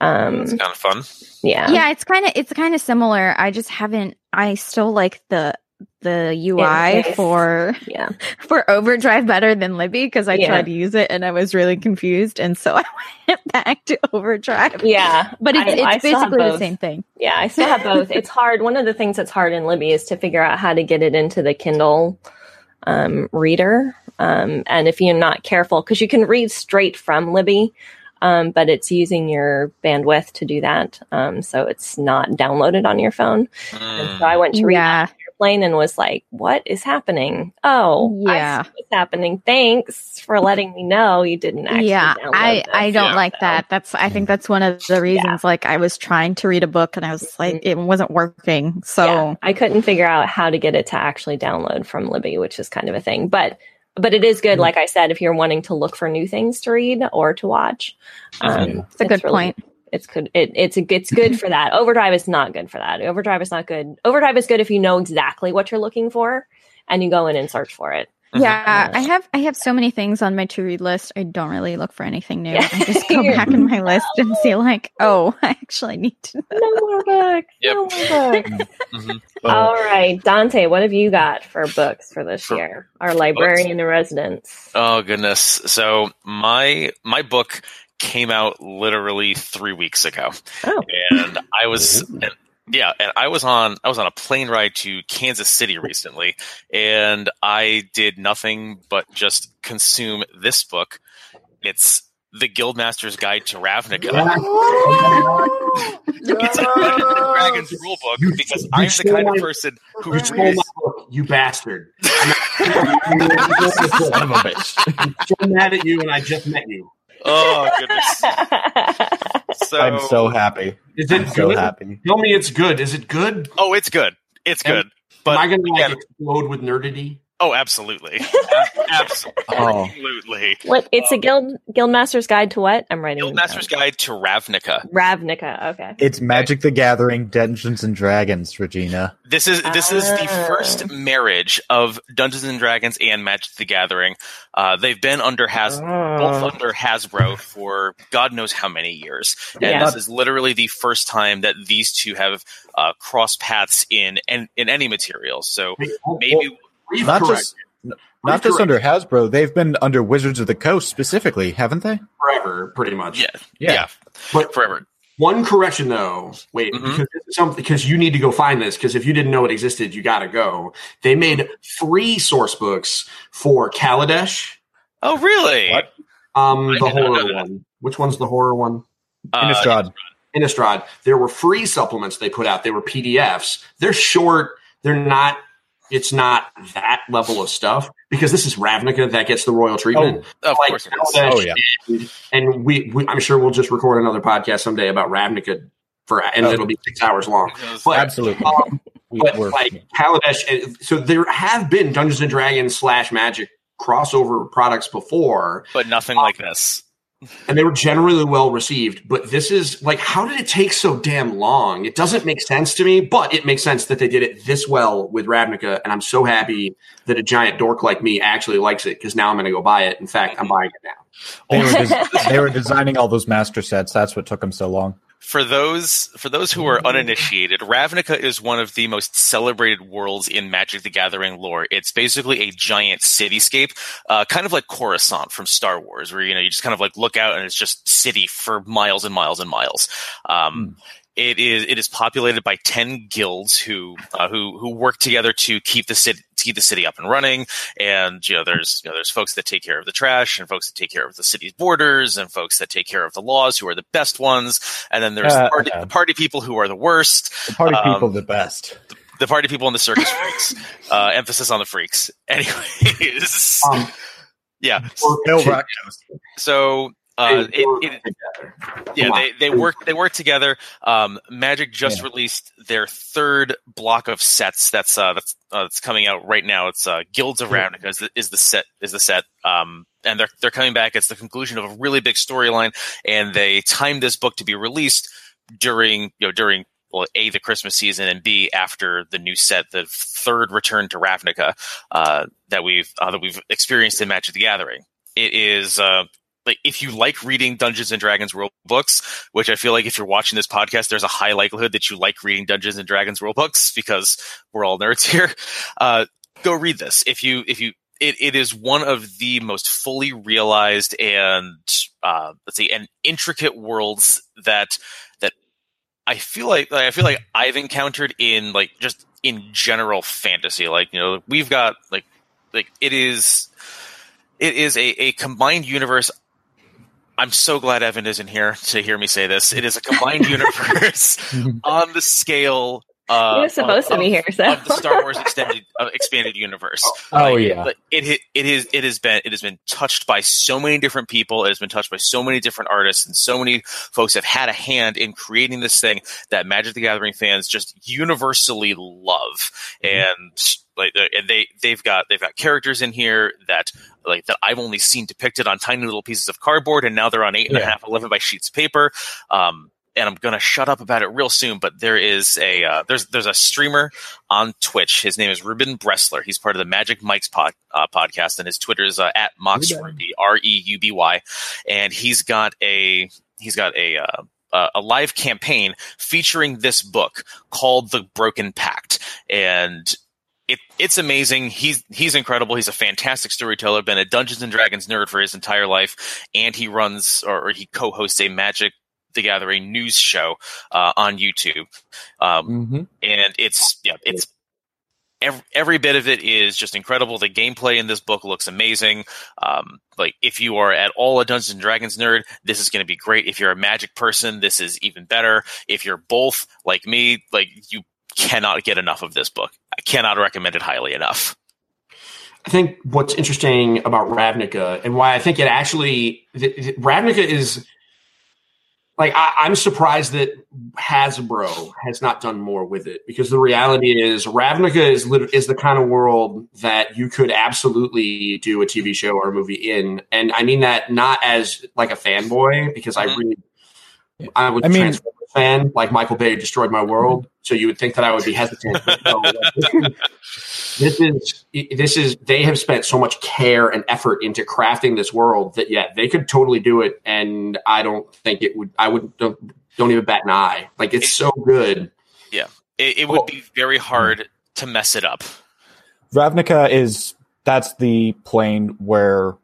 Um, It's kind of fun. yeah. yeah, it's kind of it's kind of similar. I just haven't I still like the the UI for Yeah. for Overdrive better than Libby because I Yeah. tried to use it and I was really confused and so I went back to Overdrive. Yeah. But it's, I- I it's still have basically the same thing. Yeah, I still have both. it's hard. One of the things that's hard in Libby is to figure out how to get it into the Kindle um, reader. Um, and if you're not careful, because you can read straight from Libby, um, but it's using your bandwidth to do that. Um, so it's not downloaded on your phone. And so I went to read Yeah. airplane and was like, what is happening? Oh, Yeah. I what's happening. Thanks for letting me know you didn't actually yeah, download I this." I don't Yeah. like that. That's I think that's one of the reasons. Like I was trying to read a book and I was like, it wasn't working. So Yeah, I couldn't figure out how to get it to actually download from Libby, which is kind of a thing. But but it is good, Mm-hmm. like I said, if you're wanting to look for new things to read or to watch. Um, it's a good really- point. It's good. It, it's a, it's good for that. Overdrive is not good for that. Overdrive is not good. Overdrive is good if you know exactly what you're looking for and you go in and search for it. Yeah, I have I have so many things on my to read list. I don't really look for anything new. Yeah. I just go back in my list and see like, oh, I actually need to. No more books. Yep. No more books. Mhm. All right, Dante, what have you got for books for this For year? Our librarian in residence. Oh goodness. So my my book came out literally three weeks ago, Oh, and I was and- yeah, and I was on I was on a plane ride to Kansas City recently, and I did nothing but just consume this book. It's the Guildmaster's Guide to Ravnica. It's a Dungeons and Dragons rule book because you I'm the stole kind of person who You stole my book, you bastard. Son of a bitch. I'm so mad at you, and I just met you. Oh goodness! So, I'm so happy. Is it I'm so good? happy. Tell me it's good. Is it good? Oh, it's good. It's Am- good. But Am I going to like again- explode with nerdity? Oh, absolutely, absolutely. Oh. what? It's a Um, guild guildmaster's guide to what? I'm writing. it Guildmaster's. Guide to Ravnica. Ravnica. Okay. It's Magic the Gathering, Dungeons and Dragons, Regina. This is this is the Ah. first marriage of Dungeons and Dragons and Magic the Gathering. Uh, they've been under Has both Oh. under Hasbro for God knows how many years, and Yeah. this is literally the first time that these two have uh, crossed paths in in, in any material. So maybe Brief Not correct. just not just under Hasbro, they've been under Wizards of the Coast specifically, haven't they? forever, pretty much. yeah, yeah, But forever. one correction though. Wait, Mhm. because this something because you need to go find this because if you didn't know it existed, you got to go. They made free source books for Kaladesh, Oh, really? What? um, I the did not know horror one. Which one's the horror one? Uh, Innistrad. Innistrad. There were free supplements they put out. They were PDFs. They're short. They're not. It's not that level of stuff because this is Ravnica that gets the royal treatment. of Like, course. Oh, yeah. and we, we, I'm sure we'll just record another podcast someday about Ravnica for, and Oh. it'll be six hours long. But, Absolutely. um, but like Kaladesh, so there have been Dungeons and Dragons slash Magic crossover products before, but nothing like this. And they were generally well received. But this is like, how did it take so damn long? It doesn't make sense to me, but it makes sense that they did it this well with Ravnica, and I'm so happy that a giant dork like me actually likes it because now I'm going to go buy it. In fact, I'm buying it now. they, were des- they were designing all those master sets. That's what took them so long. For those for those who are uninitiated, Ravnica is one of the most celebrated worlds in Magic: The Gathering lore. It's basically a giant cityscape, uh, kind of like Coruscant from Star Wars, where you know you just kind of like look out and it's just city for miles and miles and miles. Um, it is it is populated by ten guilds who uh, who who work together to keep the city to keep the city up and running. And you know, there's you know, there's folks that take care of the trash, and folks that take care of the city's borders, and folks that take care of the laws, who are the best ones. And then there's Uh, the, party, the party people who are the worst. The party Um, people the best. The party people and the circus freaks. Uh, emphasis on the freaks. Anyways, Um, yeah. So uh, they it, it, yeah, Come on. they, they work they work together. Um, Magic just Yeah. released their third block of sets. That's uh, that's uh, that's coming out right now. It's uh, Guilds of Ravnica is the, is the set is the set. Um, and they're they're coming back. It's the conclusion of a really big storyline, and they timed this book to be released during you know during well a the Christmas season and b after the new set, the third return to Ravnica uh, that we've uh, that we've experienced in Magic the Gathering. It is. Uh, like if you like reading Dungeons and Dragons rule books, which I feel like if you're watching this podcast, there's a high likelihood that you like reading Dungeons and Dragons rule books because we're all nerds here. Uh, go read this. If you if you it, it is one of the most fully realized and uh, let's see and intricate worlds that that I feel like, like I feel like I've encountered in like just in general fantasy. Like you know we've got like like it is it is a, a combined universe. I'm so glad Evan isn't here to hear me say this. It is a combined universe on the scale. Uh, He was supposed to of- be here, so. of the Star Wars extended uh, expanded universe. Oh Like, yeah. but it it it is it has been it has been touched by so many different people. It has been touched by so many different artists, and so many folks have had a hand in creating this thing that Magic the Gathering fans just universally love. And like uh, and they they've got they've got characters in here that like that I've only seen depicted on tiny little pieces of cardboard, and now they're on eight and a half, eleven by sheets of paper. Um, and I'm gonna shut up about it real soon. But there is a uh, there's there's a streamer on Twitch. His name is Ruben Bressler. He's part of the Magic Mike's pod, uh, podcast, and his Twitter is uh, at MoxRuby R E U B Y, and he's got a he's got a uh, uh, a live campaign featuring this book called The Broken Pact, and it, it's amazing. He's he's incredible. He's a fantastic storyteller. Been a Dungeons and Dragons nerd for his entire life, and he runs or, he co-hosts a Magic the Gathering news show uh, on YouTube. Um, hmm and it's yeah, it's every, every bit of it is just incredible. The gameplay in this book looks amazing. Um, like if you are at all a Dungeons and Dragons nerd, this is going to be great. If you're a Magic person, this is even better. If you're both like me, like you cannot get enough of this book. I cannot recommend it highly enough. I think what's interesting about Ravnica and why I think it actually th- th- Ravnica is like I, I'm surprised that Hasbro has not done more with it because the reality is Ravnica is lit- is the kind of world that you could absolutely do a TV show or a movie in, and I mean that not as like a fanboy because I Mhm. really I would I mean- Transformers fan like Michael Bay destroyed my world, so you would think that I would be hesitant. But no, this is this is they have spent so much care and effort into crafting this world that yeah they could totally do it. And i don't think it would i would don't, don't even bat an eye. Like it's so good. It, it would be very hard to mess it up. Ravnica is that's the plane where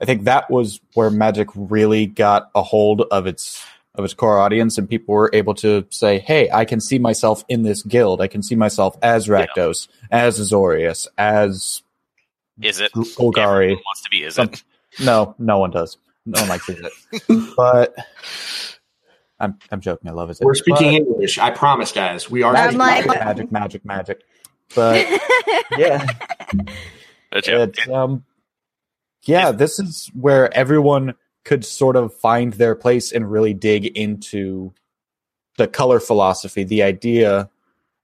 I think that was where Magic really got a hold of its of its core audience, and people were able to say, "Hey, I can see myself in this guild. I can see myself as Rakdos, as Azorius, as Is it? Golgari." Everyone wants to be. Is Some- it? No, no one does. No one likes it. but I'm I'm joking. I love it. we're speaking english i promise guys we are I'm like- magic, magic, magic. But yeah, But yeah, it's, um, yeah, this is where everyone could sort of find their place and really dig into the color philosophy, the idea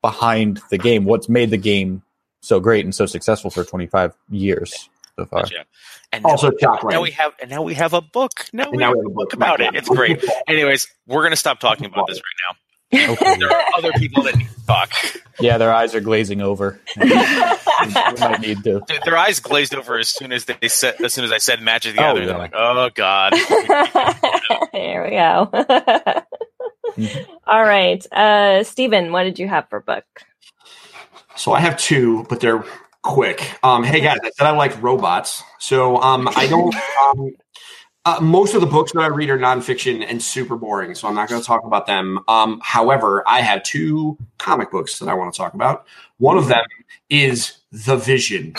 behind the game, what's made the game so great and so successful for 25 years so far. yeah. And now, also shock now right we have and now we have a book. Now we now have we a have a book book about it. It's great. Anyways, we're gonna stop talking about this right now. Okay. There are other people that need to talk. yeah, their eyes are glazing over. we might need to. Dude, Their eyes glazed over as soon as they said as soon as I said Magic the Oh, Gathering. yeah. They're like, oh god. there we go. All right. Uh, Stephen, what did you have for book? So I have two, but they're quick. Um, hey guys, I said I like robots, so um, I don't. Um, uh, most of the books that I read are nonfiction and super boring, so I'm not going to talk about them. Um, however, I have two comic books that I want to talk about. One of them is The Vision,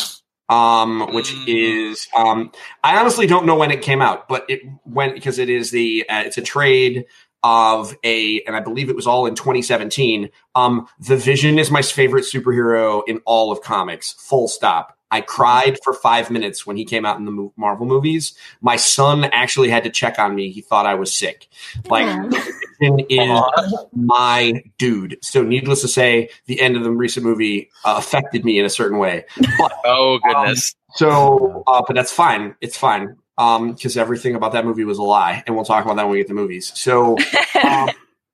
um, which is um, I honestly don't know when it came out, but it went because it is the uh, it's a trade of a, and I believe it was all in 2017. Um, the Vision is my favorite superhero in all of comics. Full stop. I cried for five minutes when he came out in the Marvel movies. My son actually had to check on me. He thought I was sick. Like, Vision is my dude. So, needless to say, the end of the recent movie uh, affected me in a certain way. But, oh goodness. Um, so, uh, but that's fine. It's fine because um, everything about that movie was a lie, and we'll talk about that when we get the movies. So, um,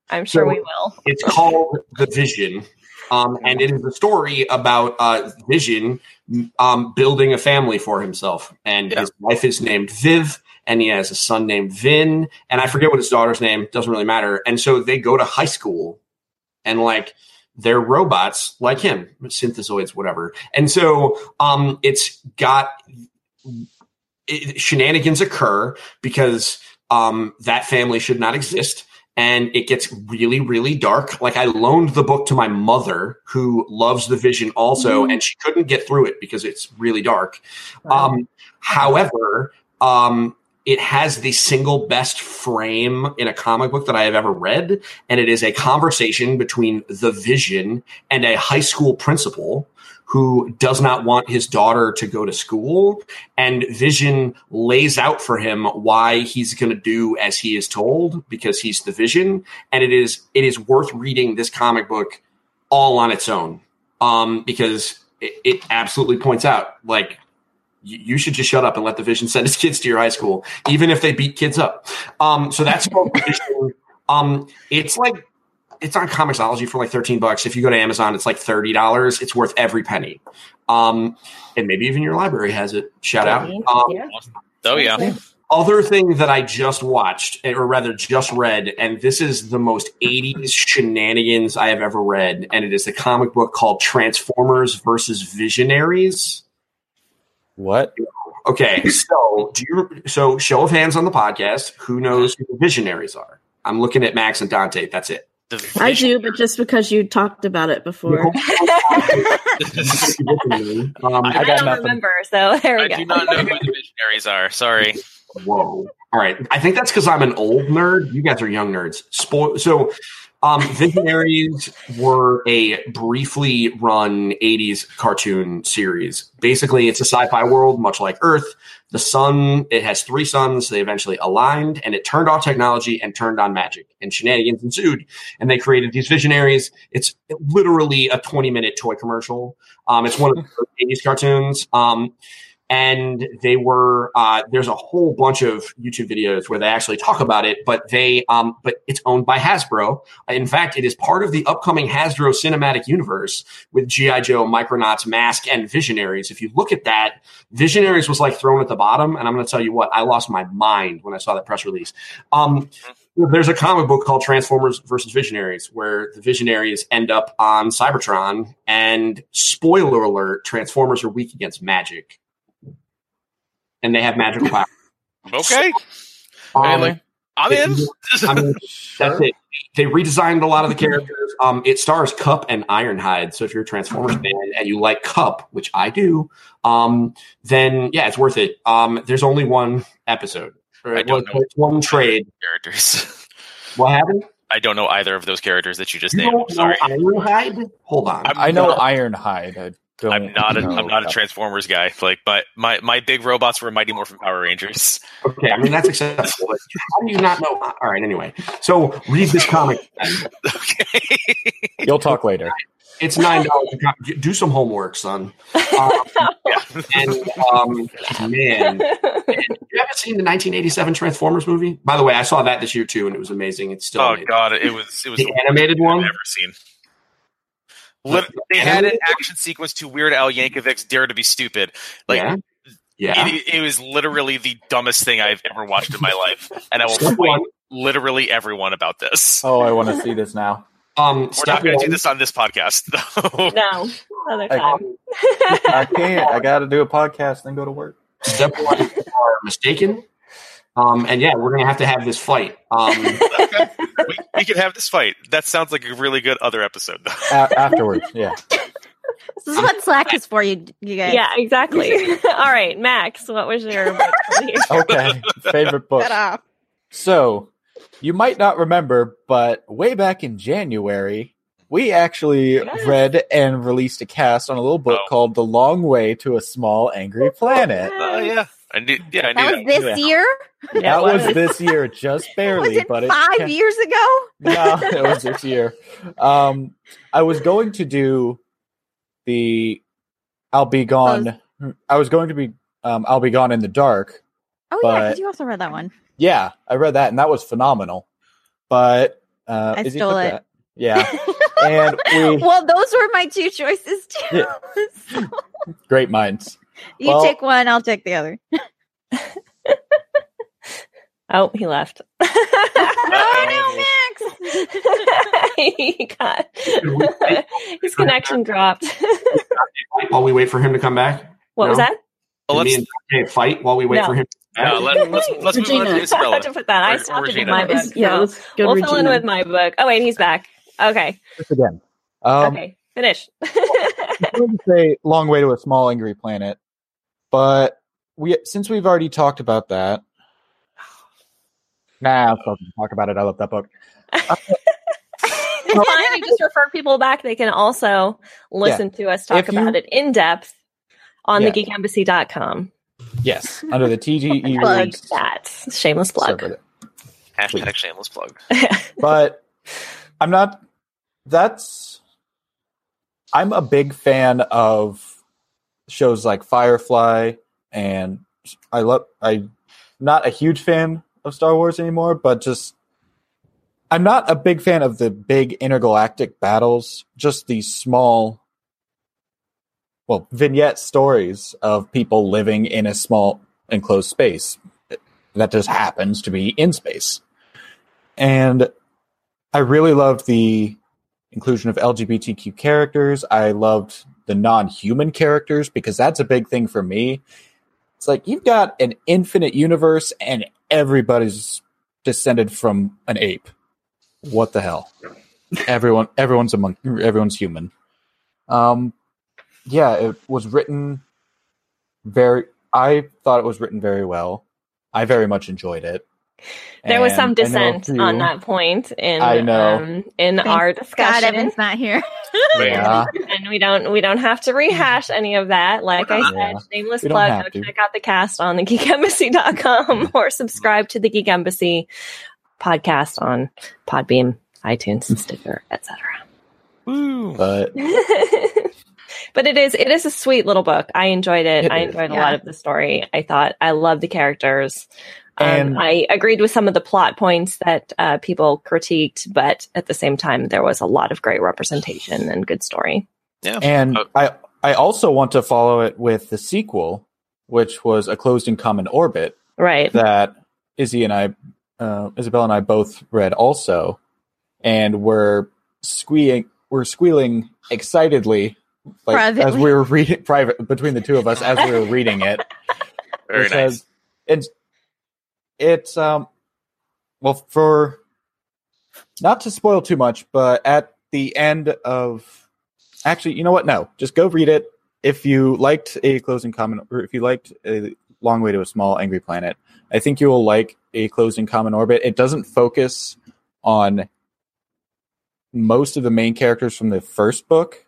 I'm sure so we will. it's called The Vision, um, and it is a story about uh, Vision um, building a family for himself, and yeah. his wife is named Viv. And he has a son named Vin, and I forget what his daughter's name. Doesn't really matter. And so they go to high school, and like they're robots like him, synthezoids, whatever. And so um, it's got it, shenanigans occur because um, that family should not exist. And it gets really, really dark. Like I loaned the book to my mother, who loves the vision also, mm-hmm. and she couldn't get through it because it's really dark. Um, however, um, it has the single best frame in a comic book that I have ever read, and it is a conversation between the vision and a high school principal who does not want his daughter to go to school. And Vision lays out for him why he's going to do as he is told because he's the Vision. And it is it is worth reading this comic book all on its own um, because it, it absolutely points out like you should just shut up and let the vision send his kids to your high school, even if they beat kids up. Um, so that's um, it's like it's on Comixology for like 13 bucks. If you go to Amazon, it's like $30. It's worth every penny. Um, and maybe even your library has it. Shout out. Um, yeah. Oh, yeah. Other thing that I just watched, or rather just read, and this is the most 80s shenanigans I have ever read, and it is a comic book called Transformers versus Visionaries. What? Okay, so do you? So show of hands on the podcast. Who knows who the Visionaries are? I'm looking at Max and Dante. That's it. I do, but just because you talked about it before. um, I, I don't nothing. remember, so there we I go. I do not know who the visionaries are. Sorry. Whoa. All right. I think that's because I'm an old nerd. You guys are young nerds. Spoil. So um, Visionaries were a briefly run 80s cartoon series. Basically, it's a sci fi world, much like Earth. The sun, it has three suns. They eventually aligned and it turned off technology and turned on magic. And shenanigans ensued. And they created these visionaries. It's literally a 20 minute toy commercial. Um, it's one of the 80s cartoons. Um, and they were uh, there's a whole bunch of YouTube videos where they actually talk about it, but they um, but it's owned by Hasbro. In fact, it is part of the upcoming Hasbro cinematic universe with GI Joe, Micronauts, Mask, and Visionaries. If you look at that, Visionaries was like thrown at the bottom, and I'm going to tell you what, I lost my mind when I saw that press release. Um, there's a comic book called Transformers versus Visionaries where the Visionaries end up on Cybertron, and spoiler alert: Transformers are weak against magic and they have magical powers. Okay. Um, I'm in. I mean, that's it. They redesigned a lot of the characters. Um, it stars Kup and Ironhide. So if you're a Transformers fan and you like Kup, which I do, um, then yeah, it's worth it. Um, there's only one episode. I don't know. one trade. Characters. What happened? I don't know either of those characters that you just you named. Sorry. Ironhide? Hold on. I'm, i know Ironhide. I don't I'm not a am not a Transformers guy. Like, but my my big robots were Mighty Morphin Power Rangers. Okay, I mean that's acceptable. how do you not know? All right, anyway. So read this comic. okay, you'll talk later. It's nine dollars. Do some homework, son. Um. And um, man, you haven't seen the 1987 Transformers movie? By the way, I saw that this year too, and it was amazing. It's still oh amazing. god, it was it was the animated one I've never seen. They had an action sequence to Weird Al Yankovic's "Dare to Be Stupid." Like, yeah, yeah. It, it, was literally the dumbest thing I've ever watched in my life, and I will step fight. one, literally everyone about this. Oh, I want to see this now. Um, We're not going to do this on this podcast, though. No, other I- time. I can't. I got to do a podcast, then go to work. Step one, you are mistaken. Um, and yeah, we're gonna have to have this fight. Um, Okay. we, we can have this fight. That sounds like a really good other episode, though. A- afterwards, yeah. This is what Slack is for you, you guys. yeah, exactly. All right, Max, what was your book of the year? Okay. Favorite book. So, you might not remember, but way back in January, we actually Yes. read and released a cast on a little book Oh. called The Long Way to a Small Angry Planet. Oh yeah, I knew. Yeah, I knew That was this Yeah. year? Yeah, that it was this year, just Was barely, it but five ca- years ago? no, it was this year. Um, I was going to do the I'll be gone. I was going to be um, I'll be gone in the dark. Oh, yeah, But- because you also read that one. Yeah, I read that and that was phenomenal. But uh, I Izzy stole it. that. Yeah, and we well, those were my two choices, too. Yeah. So, great minds. You Well- take one, I'll take the other. Oh, he left. Oh, no, Max! he got his connection dropped. while we wait for him to come back. What was that? Well, Me let's, and Dante fight while we wait No. for him. To come back. no, let, let's let's move on to Isabela. How'd you put that? I Or- still or have to do Regina. my book. It's- yeah, so let's go we'll to fill in with my book. Oh wait, he's back. Okay. Just again. Um, okay. Finish. I would say long way to a small angry planet, but we since we've already talked about that. Nah, I'm talk about it. I love that book. it's fine. We just refer people back. They can also listen to us talk If you- about it in depth on Yeah. thegeekembassy.com. Yes, under the TGE Plug that. Shameless plug. server. Hashtag shameless plug. but I'm not. That's. I'm a big fan of shows like Firefly, and I love. I'm not a huge fan of Star Wars anymore, but just I'm not a big fan of the big intergalactic battles. Just these small, well, vignette stories of people living in a small enclosed space that just happens to be in space. And I really loved the inclusion of LGBTQ characters. I loved the non human characters because that's a big thing for me. It's like you've got an infinite universe and everybody's descended from an ape. What the hell? Everyone everyone's among everyone's human. Um yeah, it was written very I thought it was written very well. I very much enjoyed it. There was some I know a dissent few- on that point in I know. um, in Thank our God discussion. Evan's not here. Yeah. and we don't we don't have to rehash any of that. Like I said, Yeah. shameless plug. Go to. check out the cast on thegeekembassy.com or subscribe to the Geek Embassy podcast on Podbean, iTunes, Stitcher, etc. But but it is it is a sweet little book. I enjoyed it. It I is. enjoyed a Yeah. lot of the story. I thought I love the characters. Um, I agreed with some of the plot points that uh, people critiqued, but at the same time, there was a lot of great representation and good story. Yeah. and Oh. I I also want to follow it with the sequel, which was a Closed and Common Orbit Right. that Izzy and I, uh, Isabel and I both read also, and we're squealing, we're squealing excitedly, like as we were reading private between the two of us as we were reading it. Very It nice. says- It's it's um well for not to spoil too much, but at the end of actually, you know what? No, just go read it. If you liked a closing comment, or if you liked a long way to a small angry planet, I think you will like a Closed and Common Orbit. It doesn't focus on most of the main characters from the first book.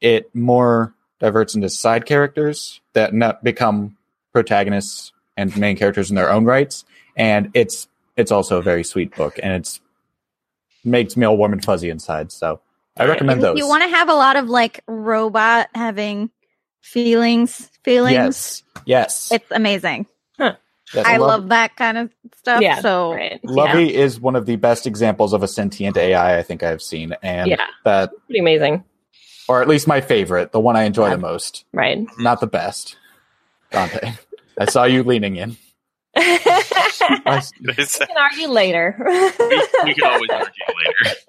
It more diverts into side characters that not become protagonists and main characters in their own rights. And it's it's also a very sweet book, and it's makes me all warm and fuzzy inside. So I recommend If those. you want to have a lot of like robot having feelings, feelings, yes, yes, it's amazing. yes. I Lov- love that kind of stuff. Yeah. So Right. Lovey is one of the best examples of a sentient AI I think I've seen, and Yeah. that, Pretty amazing. or at least my favorite, the one I enjoy Yeah. the most, Right. not the best. Dante, I saw you leaning in. I- we can argue later. we, we can always argue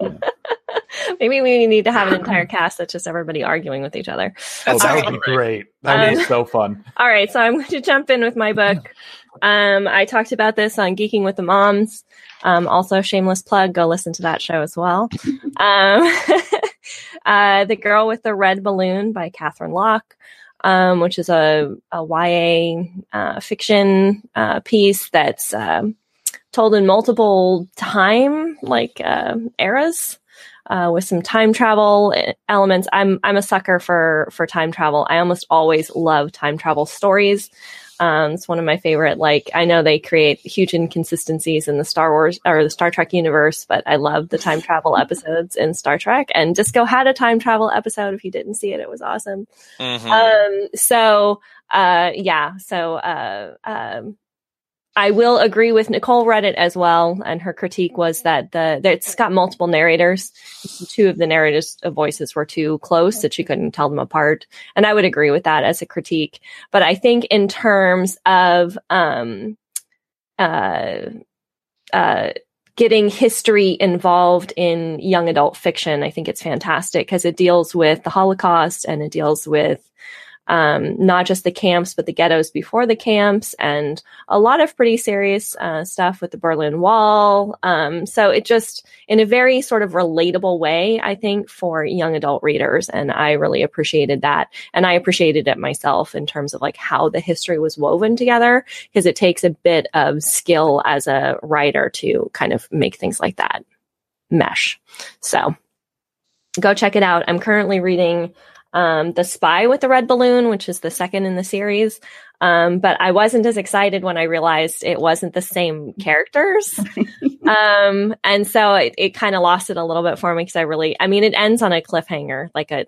later. Maybe we need to have an entire cast that's just everybody arguing with each other. oh, that would be great. That would be Um, so fun. All right, so I'm going to jump in with my book. Um, I talked about this on Geeking with the Moms. Um, also, shameless plug, go listen to that show as well. Um, uh, the Girl with the Red Balloon by Katherine Locke, um, which is a, a YA uh, fiction uh, piece that's um told in multiple time like uh, eras. Uh, with some time travel e- elements, I'm I'm a sucker for for time travel. I almost always love time travel stories. Um, it's one of my favorite. Like I know they create huge inconsistencies in the Star Wars or the Star Trek universe, but I love the time travel episodes in Star Trek. And Disco had a time travel episode. If you didn't see it, it was awesome. Mhm. Um, so, uh, yeah, so, uh, um, I will agree with Nicole read it as well, and her critique was that the that it's got multiple narrators. Two of the narrators' voices were too close that she couldn't tell them apart, and I would agree with that as a critique. But I think in terms of um, uh, uh, getting history involved in young adult fiction, I think it's fantastic because it deals with the Holocaust and it deals with um, not just the camps, but the ghettos before the camps, and a lot of pretty serious uh, stuff with the Berlin Wall. Um, so it just, in a very sort of relatable way, I think, for young adult readers. And I really appreciated that. And I appreciated it myself in terms of like how the history was woven together, because it takes a bit of skill as a writer to kind of make things like that mesh. So go check it out. I'm currently reading um, The Spy with the Red Balloon, which is the second in the series. Um, but I wasn't as excited when I realized it wasn't the same characters. um, and so it, it kind of lost it a little bit for me because I really, I mean, it ends on a cliffhanger, like a,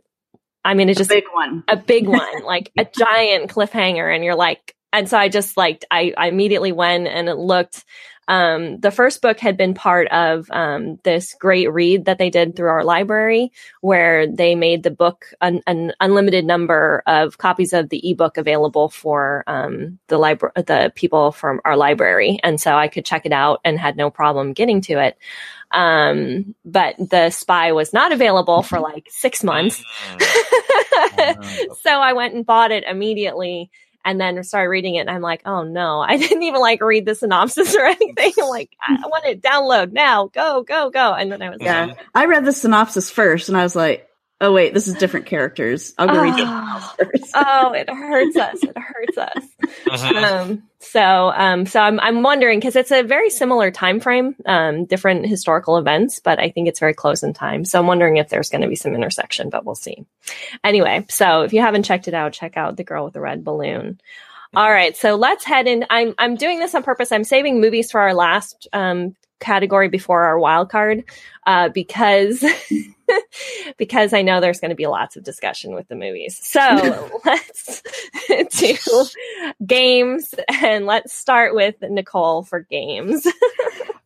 I mean, it just a big one. a big one, like a giant cliffhanger. And you're like, and so I just like, I, I immediately went and it looked, um, the first book had been part of um, this great read that they did through our library, where they made the book an, an unlimited number of copies of the ebook available for um, the library, the people from our library, and so I could check it out and had no problem getting to it. Um, but the spy was not available for like six months. so I went and bought it immediately and then started reading it and I'm like, oh no, I didn't even like read the synopsis or anything. I'm like, I want to download now. Go, go, go. And then I was Yeah. like, I read the synopsis first and I was like, oh wait, this is different characters. I'll go read the oh, first. oh, it hurts us. It hurts us. Mhm. um, so, um, so I'm, I'm wondering because it's a very similar time frame, um, different historical events, but I think it's very close in time. So I'm wondering if there's going to be some intersection, but we'll see. Anyway, so if you haven't checked it out, check out the girl with the red balloon. All right, so let's head in. I'm I'm doing this on purpose. I'm saving movies for our last um, category before our wild card uh, because because I know there's going to be lots of discussion with the movies. So let's do games and let's start with Nicole for games.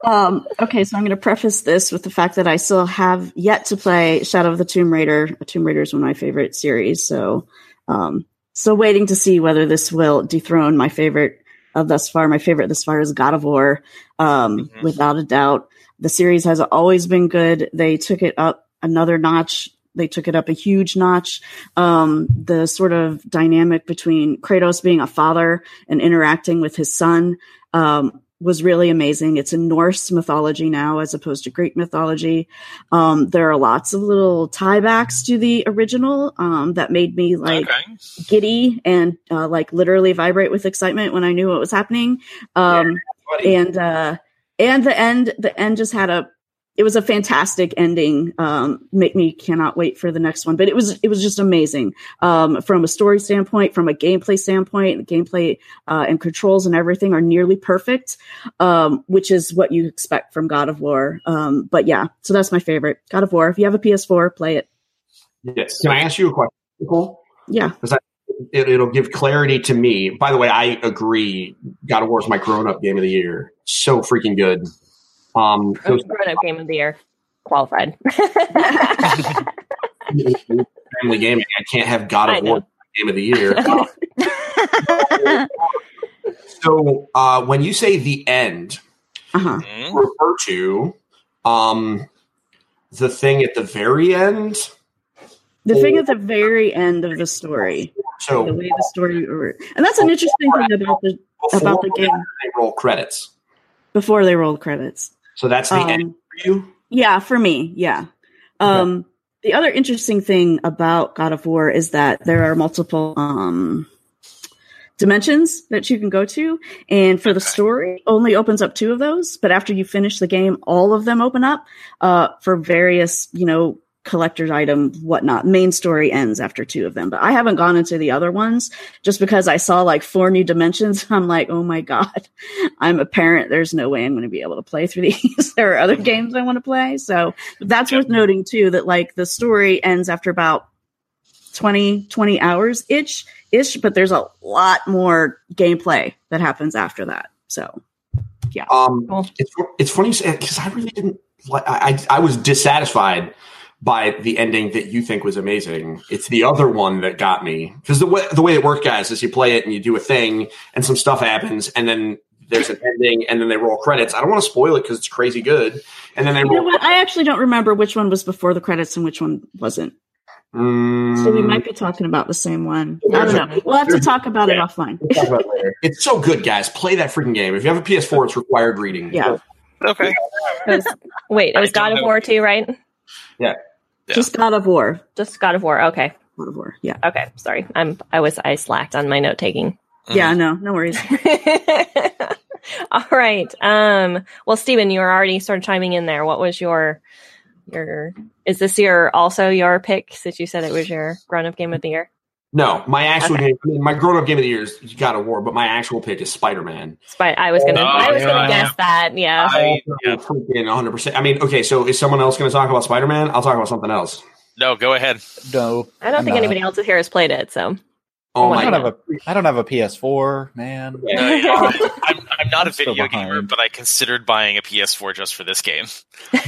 Um, okay, so I'm going to preface this with the fact that I still have yet to play Shadow of the Tomb Raider. Tomb Raider is one of my favorite series, so um, still waiting to see whether this will dethrone my favorite of thus far. My favorite thus far is God of War, um, Mhm. without a doubt. The series has always been good. They took it up another notch. They took it up a huge notch. Um, the sort of dynamic between Kratos being a father and interacting with his son um, was really amazing. It's in Norse mythology now as opposed to Greek mythology. Um, there are lots of little tiebacks to the original um, that made me like okay. giddy and uh, like literally vibrate with excitement when I knew what was happening. Um, Buddy. and uh, and the end, the end just had a. It was a fantastic ending. Um, make me cannot wait for the next one. But it was it was just amazing um, from a story standpoint, from a gameplay standpoint. Gameplay uh, and controls and everything are nearly perfect, um, which is what you expect from God of War. Um, but yeah, so that's my favorite God of War. If you have a PS4, play it. Yes. Can I ask you a question, Nicole? Yeah, It, it'll give clarity to me. By the way, I agree. God of War is my grown-up game of the year. So freaking good. Um, those Grown up game of the year qualified. family gaming. I can't have God of. War game of the year. So uh, when you say the end, Uh-huh. Mhm. refer to um, the thing at the very end. The thing at the very end of the story, So the way the story, and that's an interesting thing about the about the game. they roll credits. Before they roll credits, So that's the end Um, for you. yeah, for me, yeah. Um, the other interesting thing about God of War is that there are multiple um, dimensions that you can go to, and for the story, only opens up two of those. But after you finish the game, all of them open up uh, for various, you know, collector's item whatnot. Main story ends after two of them, but I haven't gone into the other ones just because I saw like four new dimensions. I'm like, oh my god, I'm a parent. There's no way I'm going to be able to play through these. there are other games I want to play, so that's worth noting too. That like the story ends after about 20 20 hours ish ish, but there's a lot more gameplay that happens after that. So yeah. Um, Cool. it's it's funny because I really didn't. Like, I I I was dissatisfied by the ending that you think was amazing. It's the other one that got me because the way the way it worked, guys, is you play it and you do a thing and some stuff happens and then there's an ending and then they roll credits. I don't want to spoil it because it's crazy good. And then they you know roll. what? I actually don't remember which one was before the credits and which one wasn't. Mm, So we might be talking about the same one. I don't know. We'll have to talk about it Yeah. offline. we'll about it later. It's so good, guys. Play that freaking game. If you have a PS4, it's required reading. Yeah. Okay. It was- wait, it was God of. War 2, right? Yeah. Just God of War. Just God of War. Okay. God of War. Yeah. Okay. Sorry. I'm I was I slacked on my note taking. Yeah, no, no worries. All right. Um well Stephen, you were already sort of chiming in there. What was your your is this your also your pick since you said it was your grown up game of the year? No, my actual Okay. game, I mean, my grown up game of the year is God of War, but my actual pick is Spider Man. Spy- I was gonna Oh, I was yeah, gonna yeah. guess that. Yeah. I- yeah. freaking 100%. I mean, okay, so is someone else going to talk about Spider Man? I'll talk about something else. No, go ahead. No, I don't I'm think not. anybody else here has played it, so Oh my I don't god. have a I don't have a PS4, man. Uh, yeah. I'm, I'm not a I'm still video behind. gamer, but I considered buying a PS4 just for this game.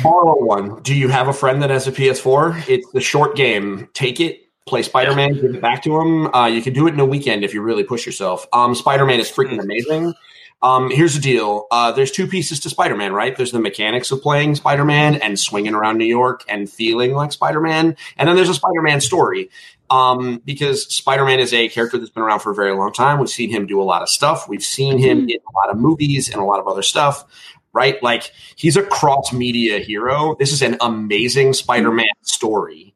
Borrow one. Do you have a friend that has a PS4? It's the short game. Take it, play Spider Man, give it back to him. Uh, you can do it in a weekend if you really push yourself. Um, Spider Man is freaking Hmm. amazing. Um, here's the deal. Uh, there's two pieces to Spider Man, right? There's the mechanics of playing Spider Man and swinging around New York and feeling like Spider Man, and then there's a Spider Man story. Um, because Spider Man is a character that's been around for a very long time. We've seen him do a lot of stuff. We've seen him in a lot of movies and a lot of other stuff. Right? Like he's a cross media hero. This is an amazing Spider Man story.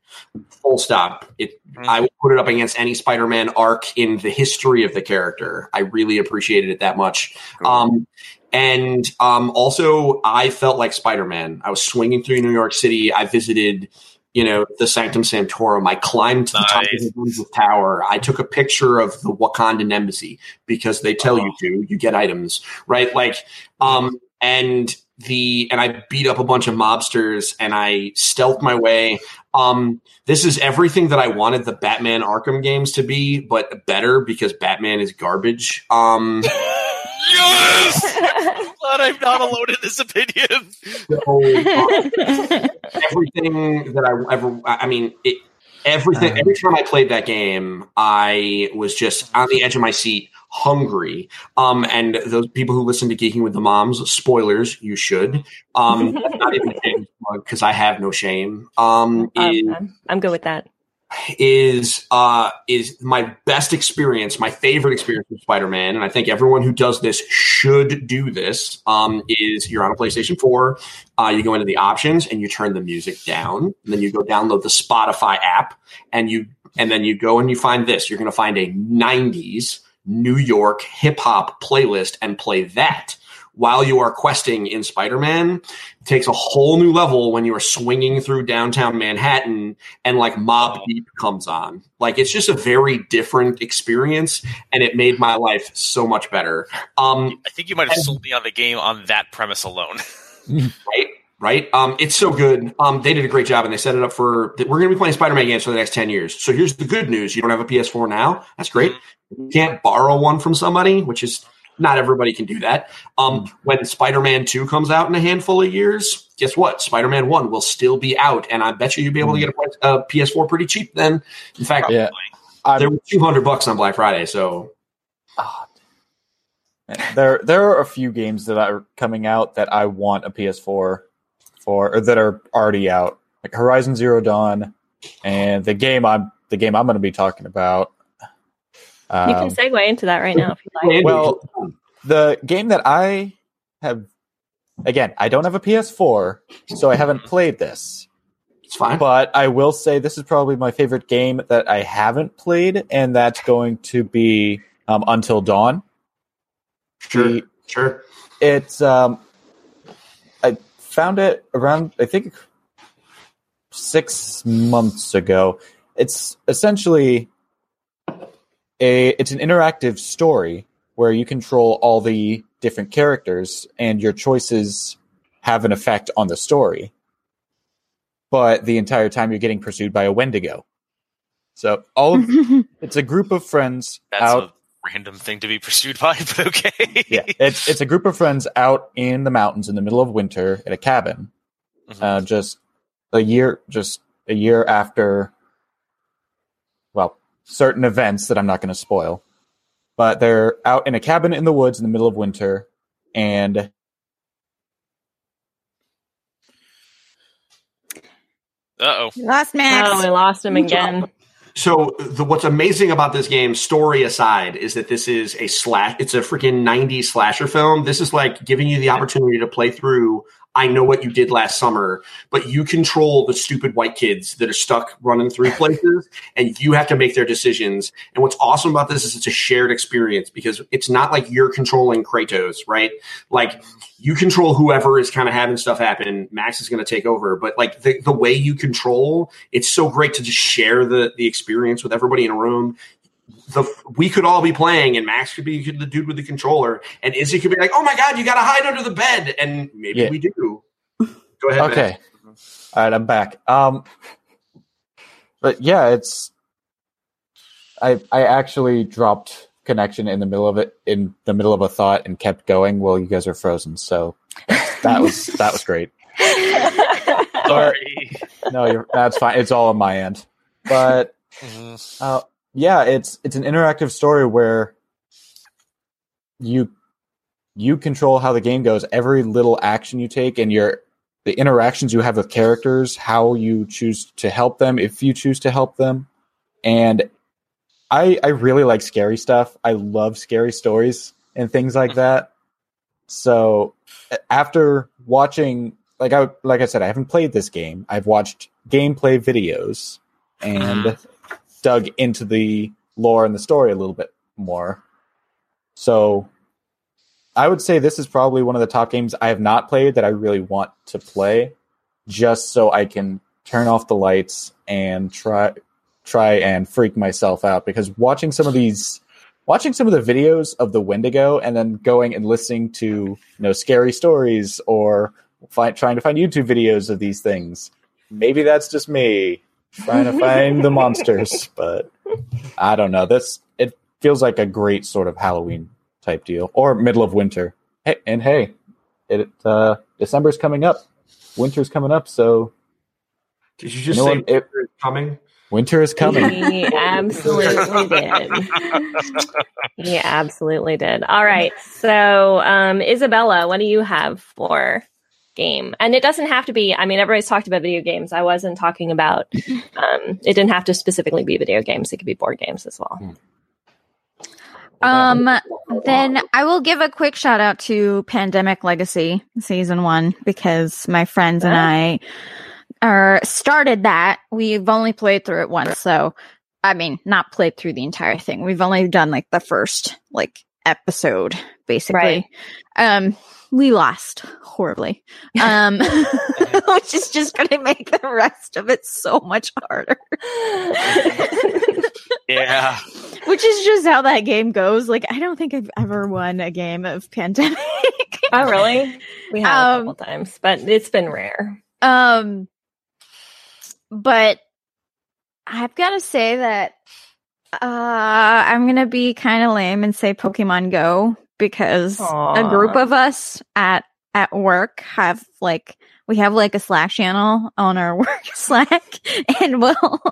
Full stop. It I would put it up against any Spider Man arc in the history of the character. I really appreciated it that much. Um, and um, also, I felt like Spider Man. I was swinging through New York City. I visited, you know, the Sanctum Sanctorum. I climbed to the top of Nice. the Elizabeth Tower. I took a picture of the Wakandan embassy because they tell you to. You get items, right? Like, um, and the and I beat up a bunch of mobsters and I stealthed my way. Um, this is everything that I wanted the Batman Arkham games to be, but better because Batman is garbage. Um, Yes! I'm glad I'm not alone in this opinion. so, um, everything that I ever, I mean, it, everything, Um. every time I played that game, I was just on the edge of my seat, hungry. Um, and those people who listen to Geeking with the Moms, spoilers, you should. Um, not even because I have no shame. Um, Um, is, I'm, I'm good with that. is uh is my best experience, my favorite experience with Spider-Man, and I think everyone who does this should do this. Um, is you're on a PlayStation 4, uh, you go into the options and you turn the music down, and then you go download the Spotify app, and you and then you go and you find this. You're going to find a 90s New York hip hop playlist and play that while you are questing in Spider-Man. It takes a whole new level when you are swinging through downtown Manhattan and like Mobb Deep comes on. Like it's just a very different experience, and it made my life so much better. Um, I think you might have sold me on the game on that premise alone. right, right. Um, it's so good. Um, they did a great job, and they set it up for. We're going to be playing Spider-Man games for the next ten years. So here's the good news: you don't have a PS4 now. That's great. You can't borrow one from somebody, which is not everybody can do that. Um, when Spider-Man Two comes out in a handful of years, guess what? Spider-Man One will still be out, and I bet you you'll be able to get a, a PS4 pretty cheap then. In fact, Yeah. They were two hundred bucks on Black Friday, so Ah, man. there there are a few games that are coming out that I want a PS4 for, or that are already out, like Horizon Zero Dawn, and the game I'm the game I'm going to be talking about. Um, you can segue into that right now if you like. Well, the game that I have, again, I don't have a PS4, so I haven't played this. it's fine. But I will say this is probably my favorite game that I haven't played, and that's going to be um, Until Dawn. Sure, the- sure. It's um, I found it around I think six months ago. It's essentially a it's an interactive story where you control all the different characters and your choices have an effect on the story. But the entire time you're getting pursued by a Wendigo. So all of, it's a group of friends That's out a random thing to be pursued by, but okay. yeah, it's it's a group of friends out in the mountains in the middle of winter at a cabin. Mhm. Uh, just a year, just a year after, well, certain events that I'm not going to spoil. But they're out in a cabin in the woods in the middle of winter, and Uh oh. Lost Max. Oh, we lost him again. So the what's amazing about this game, story aside, is that this is a slash. It's a freaking '90s slasher film. This is like giving you the opportunity to play through. I know what you did last summer, but you control the stupid white kids that are stuck running through places, and you have to make their decisions. And what's awesome about this is it's a shared experience because it's not like you're controlling Kratos, right? Like you control whoever is kind of having stuff happen. Max is going to take over, but like the, the way you control, it's so great to just share the the experience with everybody in a room. The we could all be playing, and Max could be the dude with the controller, and Izzy could be like, "Oh my god, you got to hide under the bed," and maybe Yeah. we do. Go ahead. okay, all right, I'm back. Um, but yeah, it's I I actually dropped connection in the middle of it in the middle of a thought and kept going while you guys are frozen. So that was that was great. Sorry. No, you're, that's fine. It's all on my end. But Mhm. uh, yeah, it's it's an interactive story where you you control how the game goes. Every little action you take and your the interactions you have with characters, how you choose to help them, if you choose to help them, and I I really like scary stuff. I love scary stories and things like that. So after watching like I like I said, I haven't played this game. I've watched gameplay videos and mm-hmm. Dug into the lore and the story a little bit more. So I would say this is probably one of the top games I have not played that I really want to play just so I can turn off the lights and try try and freak myself out because watching some of these watching some of the videos of the Wendigo and then going and listening to you know scary stories or trying to find YouTube videos of these things. Maybe that's just me trying to find the monsters, but I don't know. This it feels like a great sort of Halloween type deal or middle of winter. Hey, and hey, it uh December's coming up. Winter's coming up, so Did you just You know say what? It- it's coming? winter is coming. He absolutely did. He absolutely did. All right. So, um, Isabela, what do you have for game? And it doesn't have to be, I mean, everybody's talked about video games. I wasn't talking about, um, it didn't have to specifically be video games. It could be board games as well. Um, then I will give a quick shout out to Pandemic Legacy season one because my friends and I are started that. We've only played through it once, so I mean, not played through the entire thing. We've only done like the first like episode, basically. Right. Um, we lost horribly, um, which is just going to make the rest of it so much harder. Yeah. Which is just how that game goes. Like, I don't think I've ever won a game of Pandemic. Oh, really? We have Um, a couple times, but it's been rare. um, but I've got to say that uh, I'm gonna be kind of lame and say Pokemon Go because a group of us at at work have like we have like a Slack channel on our work Slack, and we'll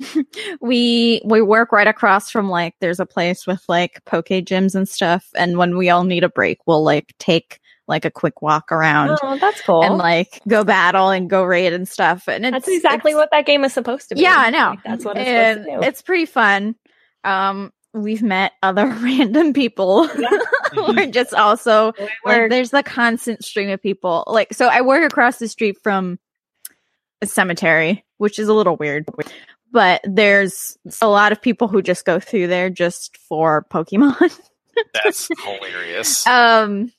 we we work right across from like there's a place with like poke gyms and stuff, and when we all need a break, we'll like take like a quick walk around Oh, that's cool. and like go battle and go raid and stuff. And it's that's exactly what that game is supposed to be. Yeah, I know. Like, that's what it's and supposed to do. it's pretty fun. Um, we've met other random people. We're just also like, there's the constant stream of people. Like, so I work across the street from a cemetery, which is a little weird, but there's a lot of people who just go through there just for Pokemon. That's hilarious. um,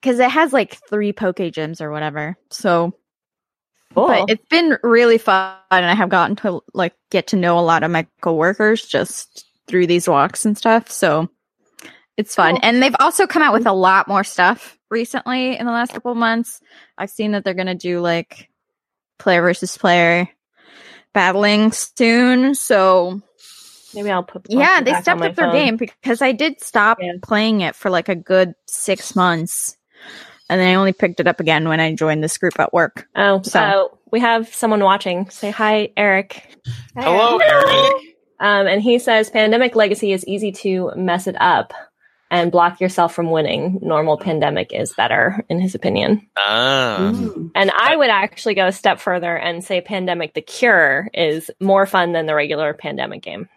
because it has like three Poke gyms or whatever. So cool. but it's been really fun and i have gotten to like get to know a lot of my coworkers just through these walks and stuff so it's fun Cool. and they've also come out with a lot more stuff recently in the last couple of months i've seen that they're going to do like player versus player battling soon so Maybe I'll put. yeah they back on stepped my up their phone. game because i did stop Yeah. playing it for like a good six months and then i only picked it up again when i joined this group at work Oh, So- so we have someone watching. Say hi, Eric. Hello, Eric. Um, and he says Pandemic Legacy is easy to mess it up and block yourself from winning. Normal Pandemic is better, in his opinion. Ah. Ooh. And I would actually go a step further and say Pandemic the Cure is more fun than the regular Pandemic game.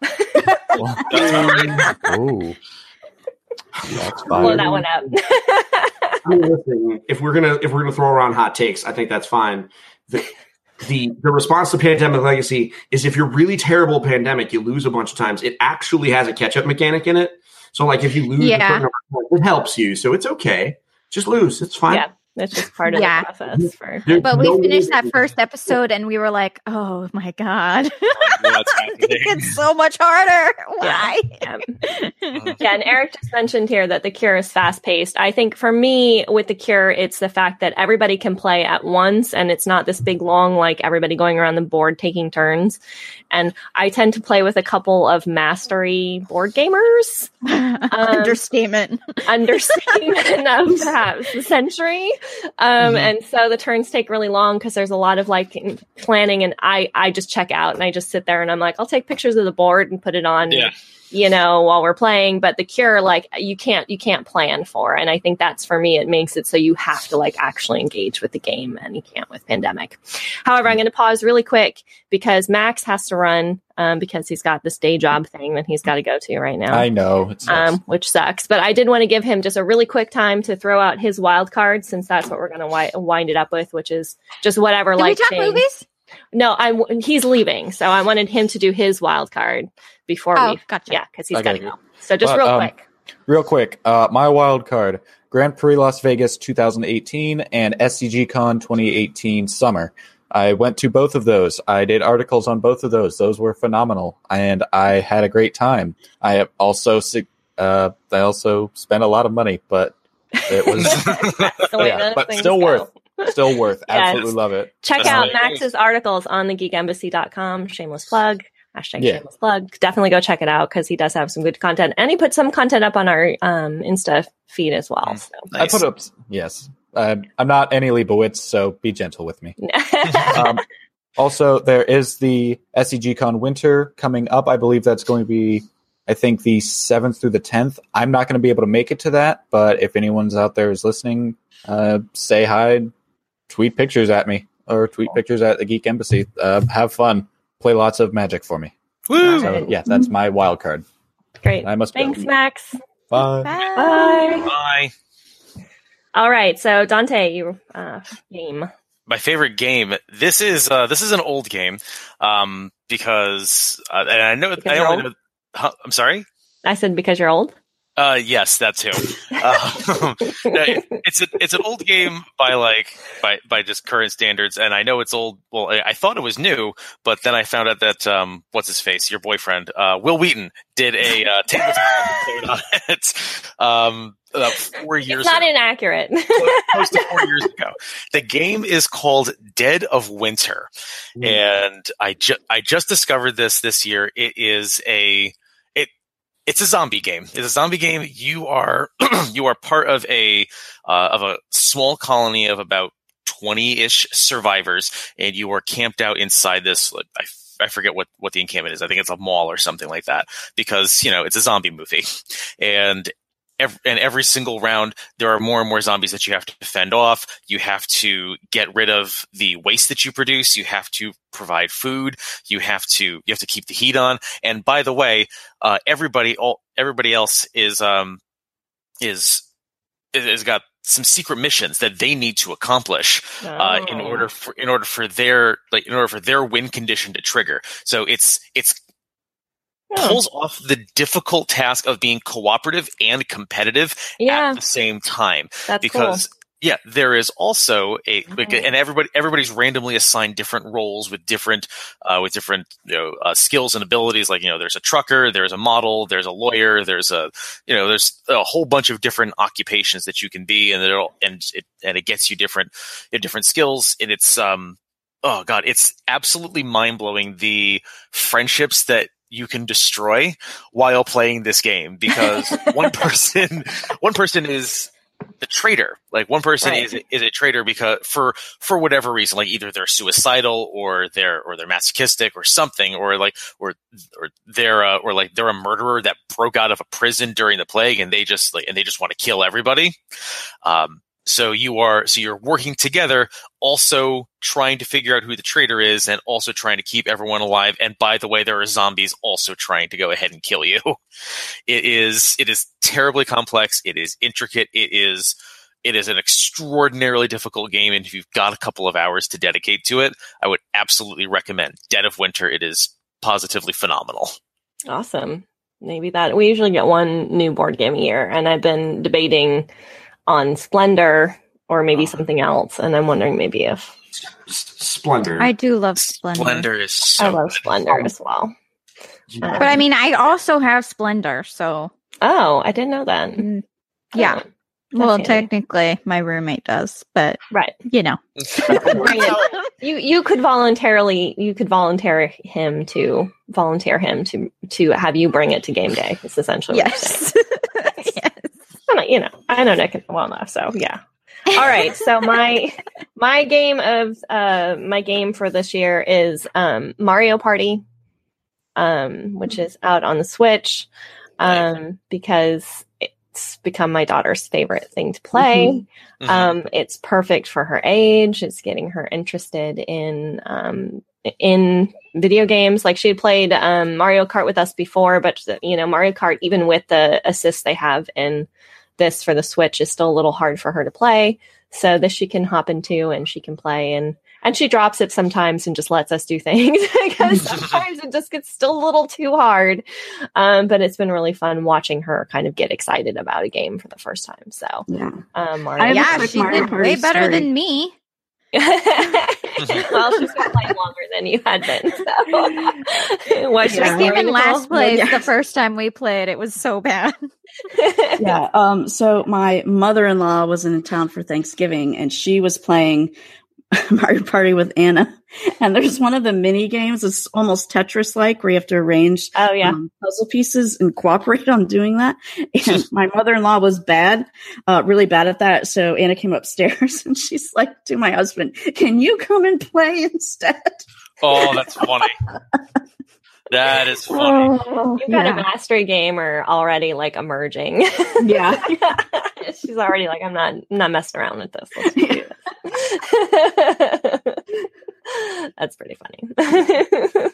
That's about right. Ooh. That's Blow that one up. I mean, listen, if we're gonna if we're gonna throw around hot takes, I think that's fine. The the the response to Pandemic Legacy is if you're really terrible at Pandemic, you lose a bunch of times. It actually has a catch up mechanic in it. So like if you lose, a Yeah. certain number it helps you. So it's okay. Just lose. It's fine. yeah, that's just part of Yeah. the process. For There's But we finished that reason- first episode and we were like, oh my God. What's happening? it's so much harder. Why? yeah. yeah, and Eric just mentioned here that the cure is fast paced. I think for me, with the cure, it's the fact that everybody can play at once and it's not this big long, like everybody going around the board taking turns. And I tend to play with a couple of mastery board gamers, Understatement. understatement of perhaps the century. Um, Mhm. And so the turns take really long because there's a lot of like planning, and I I just check out and I just sit there and I'm like, I'll take pictures of the board and put it on Yeah. You know while we're playing but the cure like you can't you can't plan for and i think that's for me it makes it so you have to like actually engage with the game and you can't with pandemic however i'm going to pause really quick because max has to run um, because he's got this day job thing that he's got to go to right now I know. It's, um, which sucks. But I did want to give him just a really quick time to throw out his wild card, since that's what we're going to wi- wind it up with, which is just whatever. Did we talk thing- movies? No, I'm. he's leaving, so I wanted him to do his wild card before Oh, we, gotcha. yeah, because he's I got to go. So just But, real um, quick. Real quick, uh, my wild card: Grand Prix Las Vegas 2018 and SCG Con 2018 summer. I went to both of those. I did articles on both of those. Those were phenomenal, and I had a great time. I have also uh, I also spent a lot of money, but it was That's the way yeah, but things still go. worth still worth. Yes. Absolutely love it. Check That's out hilarious. Max's articles on thegeekembassy.com. Shameless plug. Hashtag Yeah. shameless plug. Definitely go check it out because he does have some good content. And he put some content up on our um, Insta feed as well. So. I put up yes. Uh, I'm not Annie Leibovitz, so be gentle with me. um, also, there is the SCG Con Winter coming up. I believe that's going to be, I think, the 7th through the 10th. I'm not going to be able to make it to that, but if anyone's out there is listening, uh, say hi, tweet pictures at me, or tweet pictures at the Geek Embassy. Uh, have fun. Play lots of magic for me. Woo! So, yeah, that's my wild card. Great. I must Thanks, go. Max. Bye. Bye. Bye. All right. So, Dante, you uh, game. my favorite game. This is uh, this is an old game um, because uh, and I know Because I you're only. Huh, I'm sorry. I said because you're old. Uh, yes, that's too. Uh, it's a, it's an old game by like by by just current standards, and I know it's old. Well, I, I thought it was new, but then I found out that um, what's his face, your boyfriend, uh, Wil Wheaton, did a uh, tabletop episode on it um, about four years. It's not ago. inaccurate. close to four years ago. The game is called Dead of Winter, Hmm. and I just I just discovered this this year. It is a it it's a zombie game. It's a zombie game. You are you are part of a uh, of a small colony of about twenty ish survivors, and you are camped out inside this. Like, I I forget what what the encampment is. I think it's a mall or something like that because you know it's a zombie movie, and every, and every single round there are more and more zombies that you have to fend off. You have to get rid of the waste that you produce. You have to provide food. You have to you have to keep the heat on. And by the way, uh, everybody all everybody else is um is is got some secret missions that they need to accomplish uh, in Oh. order for in order for their like in order for their win condition to trigger. So it's it's Oh, pulls off the difficult task of being cooperative and competitive yeah, at the same time. That's because yeah there is also a like, and everybody everybody's randomly assigned different roles with different uh, with different you know uh, skills and abilities. Like you know there's a trucker there's a model there's a lawyer there's a you know there's a whole bunch of different occupations that you can be and it'll and it and it gets you different different skills. And it's um oh god it's absolutely mind-blowing the friendships that you can destroy while playing this game because one person one person is the traitor like one person Right. is is a traitor because for for whatever reason like either they're suicidal or they're or they're masochistic or something or like or or they're uh, or like they're a murderer that broke out of a prison during the plague and they just like and they just want to kill everybody um so you are so you're working together also trying to figure out who the traitor is and also trying to keep everyone alive. And by the way there are zombies also trying to go ahead and kill you. It is it is terribly complex. It is intricate. It is it is an extraordinarily difficult game. And if you've got a couple of hours to dedicate to it i would absolutely recommend dead of winter. It is positively phenomenal. Awesome. Maybe that we usually get one new board game a year, and I've been debating on Splendor or maybe something else, and I'm wondering maybe if S- Splendor. I do love Splendor. splendor is so I love good. Splendor as well. But I mean, I also have Splendor, so Oh, I didn't know that. mm, yeah. Oh, well, handy. technically, my roommate does, but right. you know. You you could voluntarily you could volunteer him to volunteer him to to have you bring it to game day. It's essentially what you're saying. yes. yes. I'm you know I know Nick well enough, so yeah. All right, so my my game of uh my game for this year is um Mario Party, um which is out on the Switch, um because it's become my daughter's favorite thing to play. Mhm. Um, it's perfect for her age. It's getting her interested in um, in video games. Like she had played um, Mario Kart with us before, but you know Mario Kart, even with the assists they have in this for the Switch, is still a little hard for her to play. So this she can hop into and she can play and and she drops it sometimes and just lets us do things because sometimes it just gets still a little too hard. Um, but it's been really fun watching her kind of get excited about a game for the first time. So Yeah. um, Mario I have a yeah, she Mario did Party way better story. than me. well, she's been playing longer than you had been. So. Was Yeah. I your came in last place Yeah. the first time we played. It was so bad. yeah. Um, so my mother-in-law was in town for Thanksgiving and she was playing Mario Party with Anna. And there's one of the mini games. It's almost Tetris like where you have to arrange Oh yeah. um, puzzle pieces and cooperate on doing that. And my mother-in-law was bad, uh, really bad at that. So Anna came upstairs and she's like to my husband, can you come and play instead? oh that's funny that is funny You've got a yeah. mastery gamer already like emerging. yeah. She's already like, I'm not I'm not messing around with this. Let's do this. That's pretty funny.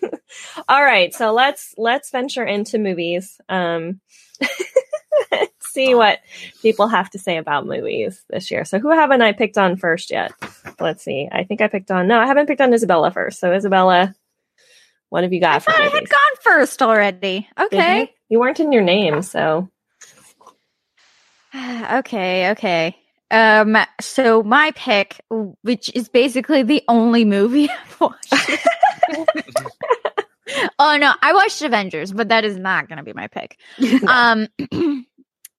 All right, so let's let's venture into movies. Um see what people have to say about movies this year. So who haven't I picked on first yet? Let's see. I think I picked on no, I haven't picked on Isabela first. So Isabela, what have you got I thought I had gone first already. Okay. you? You weren't in your name, so okay, okay. Um, so my pick, which is basically the only movie I've watched. oh no, I watched Avengers, but that is not going to be my pick. Um,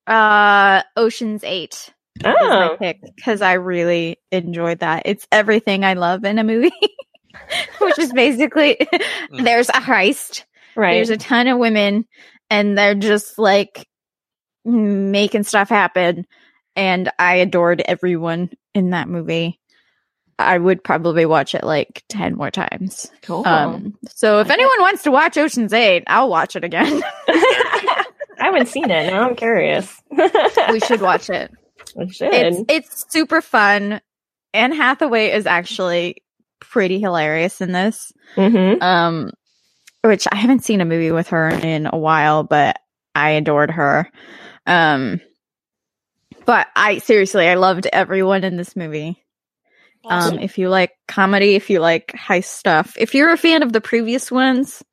uh, Ocean's Eight is my oh, pick because I really enjoyed that. It's everything I love in a movie, which is basically there's a heist, right. there's a ton of women, and they're just like making stuff happen. And I adored everyone in that movie. I would probably watch it like 10 more times. Cool. Um, so if anyone wants to watch Ocean's 8, I'll watch it again. I haven't seen it. Now I'm curious. we should watch it. We should. It's it's super fun. Anne Hathaway is actually pretty hilarious in this. Mhm. Um which I haven't seen a movie with her in a while, but I adored her. Um but I seriously I loved everyone in this movie. Um if you like comedy, if you like heist stuff, if you're a fan of the previous ones,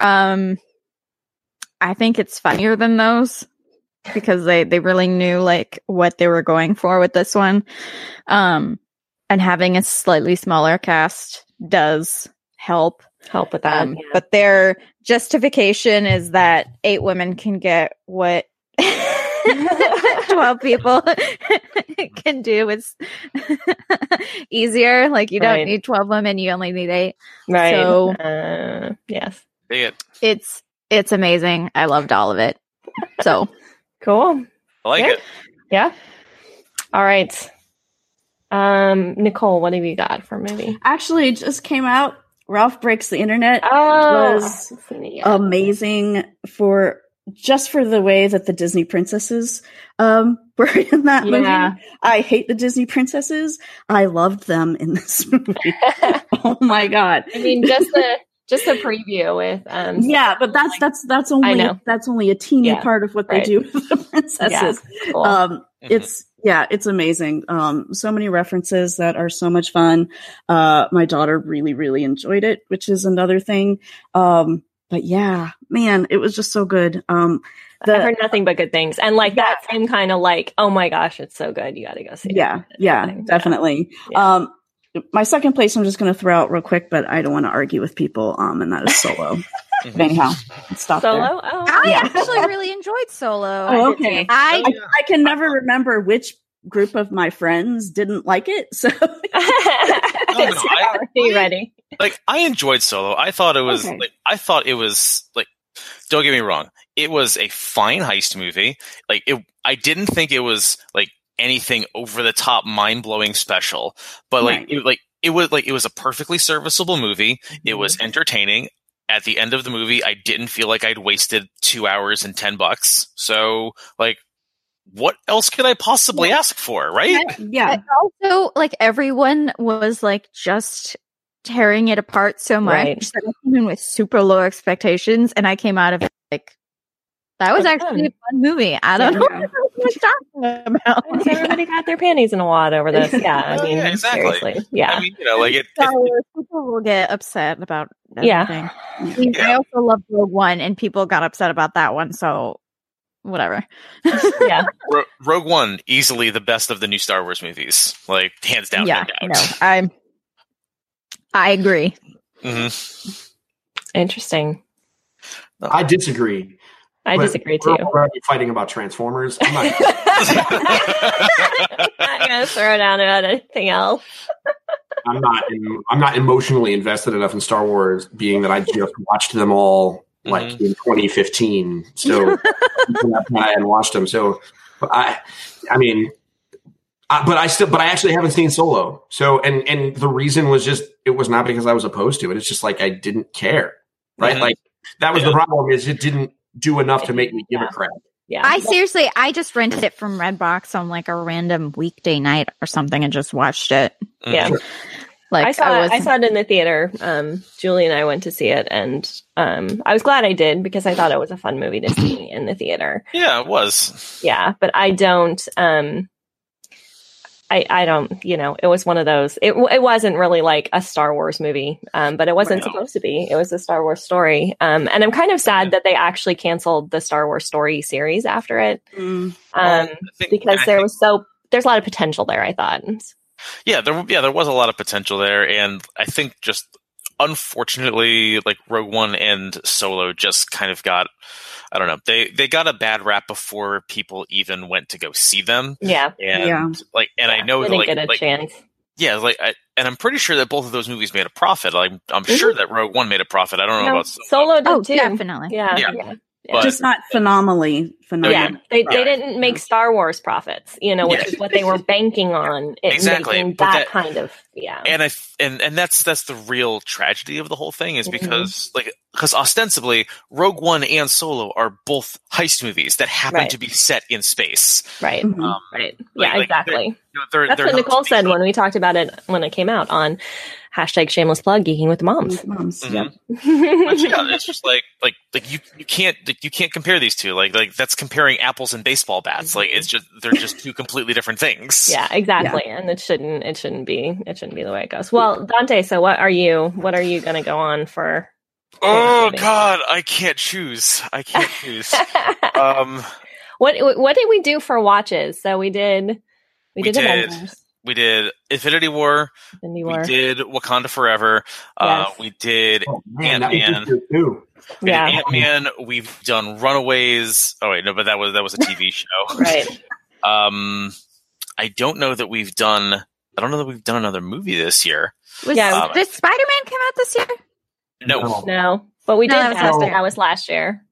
um I think it's funnier than those because they they really knew like what they were going for with this one. Um and having a slightly smaller cast does help. Help with that. Um, But their justification is that eight women can get what 12 people can do. It's easier. Like, you don't Right. need 12 women, you only need eight. right. so- uh, yes. It. It's it's amazing. I loved all of it. So Cool. I like Yeah. it. Yeah. All right. Um, Nicole, what have you got for a movie? Actually, it just came out. Ralph Breaks the Internet Oh, was I haven't seen it yet. amazing for just for the way that the Disney princesses um, were in that Yeah. movie. I hate the Disney princesses. I loved them in this movie. oh my god. I mean, just the just the preview with um. Yeah, but that's that's that's only know. that's only a teeny Yeah, part of what right. they do with the princesses. cool. Um, Mhm. it's yeah, it's amazing. Um, so many references that are so much fun. Uh, my daughter really, really enjoyed it, which is another thing. Um, but yeah, man, it was just so good. Um, the, I've heard nothing but good things, and like that same kind of like, oh my gosh, it's so good, you got to go see it. yeah, yeah, Yeah. definitely. Yeah. Um, my second place, I'm just going to throw out real quick, but I don't want to argue with people. Um, and that is Solo. Mhm. But anyhow, let's stop there. Solo. Oh, I Yeah. actually really enjoyed Solo. Oh, okay. I I, I can never remember which group of my friends didn't like it. So no, I- Are you ready? like I enjoyed Solo. I thought it was Okay. like I thought it was like don't get me wrong. It was a fine heist movie. Like it I didn't think it was like anything over the top mind blowing special. But like Right. it like it was like it was a perfectly serviceable movie. It was entertaining. At the end of the movie, I didn't feel like I'd wasted two hours and ten bucks. So like what else could I possibly ask for, right? yeah, But also like everyone was like just tearing it apart so much Right. that I came in with super low expectations and I came out of it like that was Well actually a fun movie. I don't know what you're talking about. Has everybody got their panties in a wad over this? Yeah, I Oh, mean, yeah, exactly. seriously. Yeah, I mean, you know, like it, Star it people will get upset about Yeah. everything. I, mean, I also love Rogue One, and people got upset about that one. So, whatever. yeah. Ro- Rogue One, easily the best of the new Star Wars movies, like hands down. yeah, no no, doubt. I, I agree. Mhm. Interesting. I disagree. I But disagree too. we're too. already fighting about Transformers. I'm not, I'm gonna throw down about anything else. I'm not. In, I'm not emotionally invested enough in Star Wars, being that I just watched them all like Mm-hmm. in 2015. So I hadn't watched them. So I, I mean, I, but I still, but I actually haven't seen Solo. So and and the reason was just it was not because I was opposed to it. It's just like I didn't care. Right? Mhm. Like that was the problem is it didn't do enough to make me give a crap. Yeah. I seriously, I just rented it from Redbox on like a random weekday night or something and just watched it. yeah. Mhm. Like I saw I was, I saw it in the theater. Um, Julie and I went to see it, and um, I was glad I did because I thought it was a fun movie to see in the theater. Yeah, it was. Yeah, but I don't. Um, I I don't. You know, it was one of those. It it wasn't really like a Star Wars movie, um, but it wasn't Right. supposed to be. It was a Star Wars story. Um, and I'm kind of sad that they actually canceled the Star Wars story series after it. Mm. Um, think- because I there think- was so there's a lot of potential there. I thought. yeah, there yeah there was a lot of potential there, and I think just unfortunately, like Rogue One and Solo just kind of got. I don't know. They they got a bad rap before people even went to go see them, Yeah, and Yeah. like, and I know that didn't like, get a like chance. yeah, like, I, and I'm pretty sure that both of those movies made a profit. Like, I'm mm-hmm. sure that Rogue One made a profit. I don't know No, about Solo. Solo did oh, too. definitely. Yeah, Yeah. yeah. But- just not phenomenally phenomenal. yeah, they, they didn't make Star Wars profits, you know, which Yes. is what they were banking on. It Exactly, making that, that- kind of yeah. and I f- and and that's that's the real tragedy of the whole thing is Mhm. because like because ostensibly Rogue One and Solo are both heist movies that happen Right. to be set in space. right, Mhm. Um, right, like- yeah, like, exactly. You know, they're, That's they're what Nicole said based when we talked about it when it came out on hashtag shameless plug geeking with moms. Moms, Mhm. yep. But yeah, it's just like like like you you can't like, you can't compare these two. Like like that's comparing apples and baseball bats. Like it's just they're just two completely different things. yeah, exactly, and it shouldn't it shouldn't be it shouldn't be the way it goes. Well, Dante, so what are you what are you going to go on for? Oh God, I can't choose. I can't choose. um, what what did we do for watches? So we did we, We did, did. Avengers, we did Infinity War. Infinity War. We did Wakanda Forever. Uh, we did Oh, man, Ant-Man. just good too. We Yeah. did Ant Man. We've done Runaways. Oh wait, no, but that was that was a TV show. Right. Um, I don't know that we've done. I don't know that we've done another movie this year. Was, Yeah. did Spider Man come out this year? No. No, but we No, did that was last last year. year. That was last year.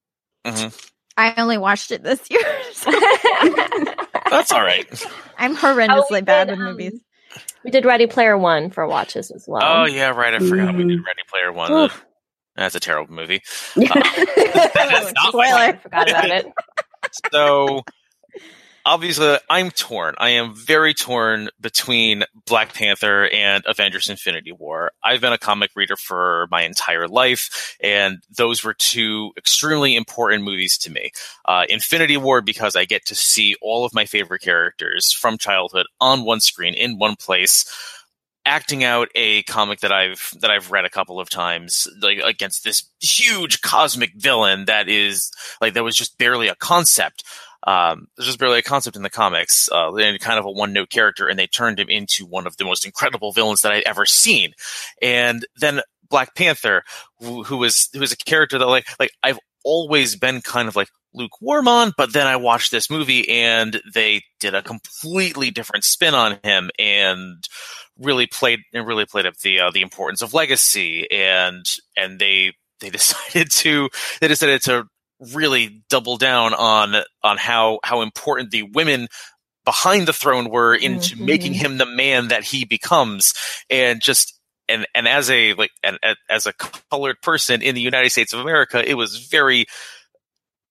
Mhm. I only watched it this year. so That's all right. I'm Oh, horrendously bad did, with um, movies. we did Ready Player One for watches as well. Oh yeah, right. I forgot we did Mm. Ready Player One. Oof. That's a terrible movie. That is not Spoiler. I forgot about it. So obviously, I'm torn. I am very torn between Black Panther and Avengers: Infinity War. I've been a comic reader for my entire life, and those were two extremely important movies to me. Uh, Infinity War because I get to see all of my favorite characters from childhood on one screen in one place. Acting out a comic that I've that I've read a couple of times, like against this huge cosmic villain that is like that was just barely a concept. Um, there's just barely a concept in the comics, uh, and kind of a one note character, and they turned him into one of the most incredible villains that I'd ever seen. And then Black Panther, who, who was who was a character that like like I've always been kind of like lukewarm on, but then I watched this movie and they did a completely different spin on him and really played and really played up the uh, the importance of legacy and and they they decided to they decided to really double down on on how how important the women behind the throne were into Mhm. making him the man that he becomes and just and and as a like and, and as a colored person in the United States of America it was very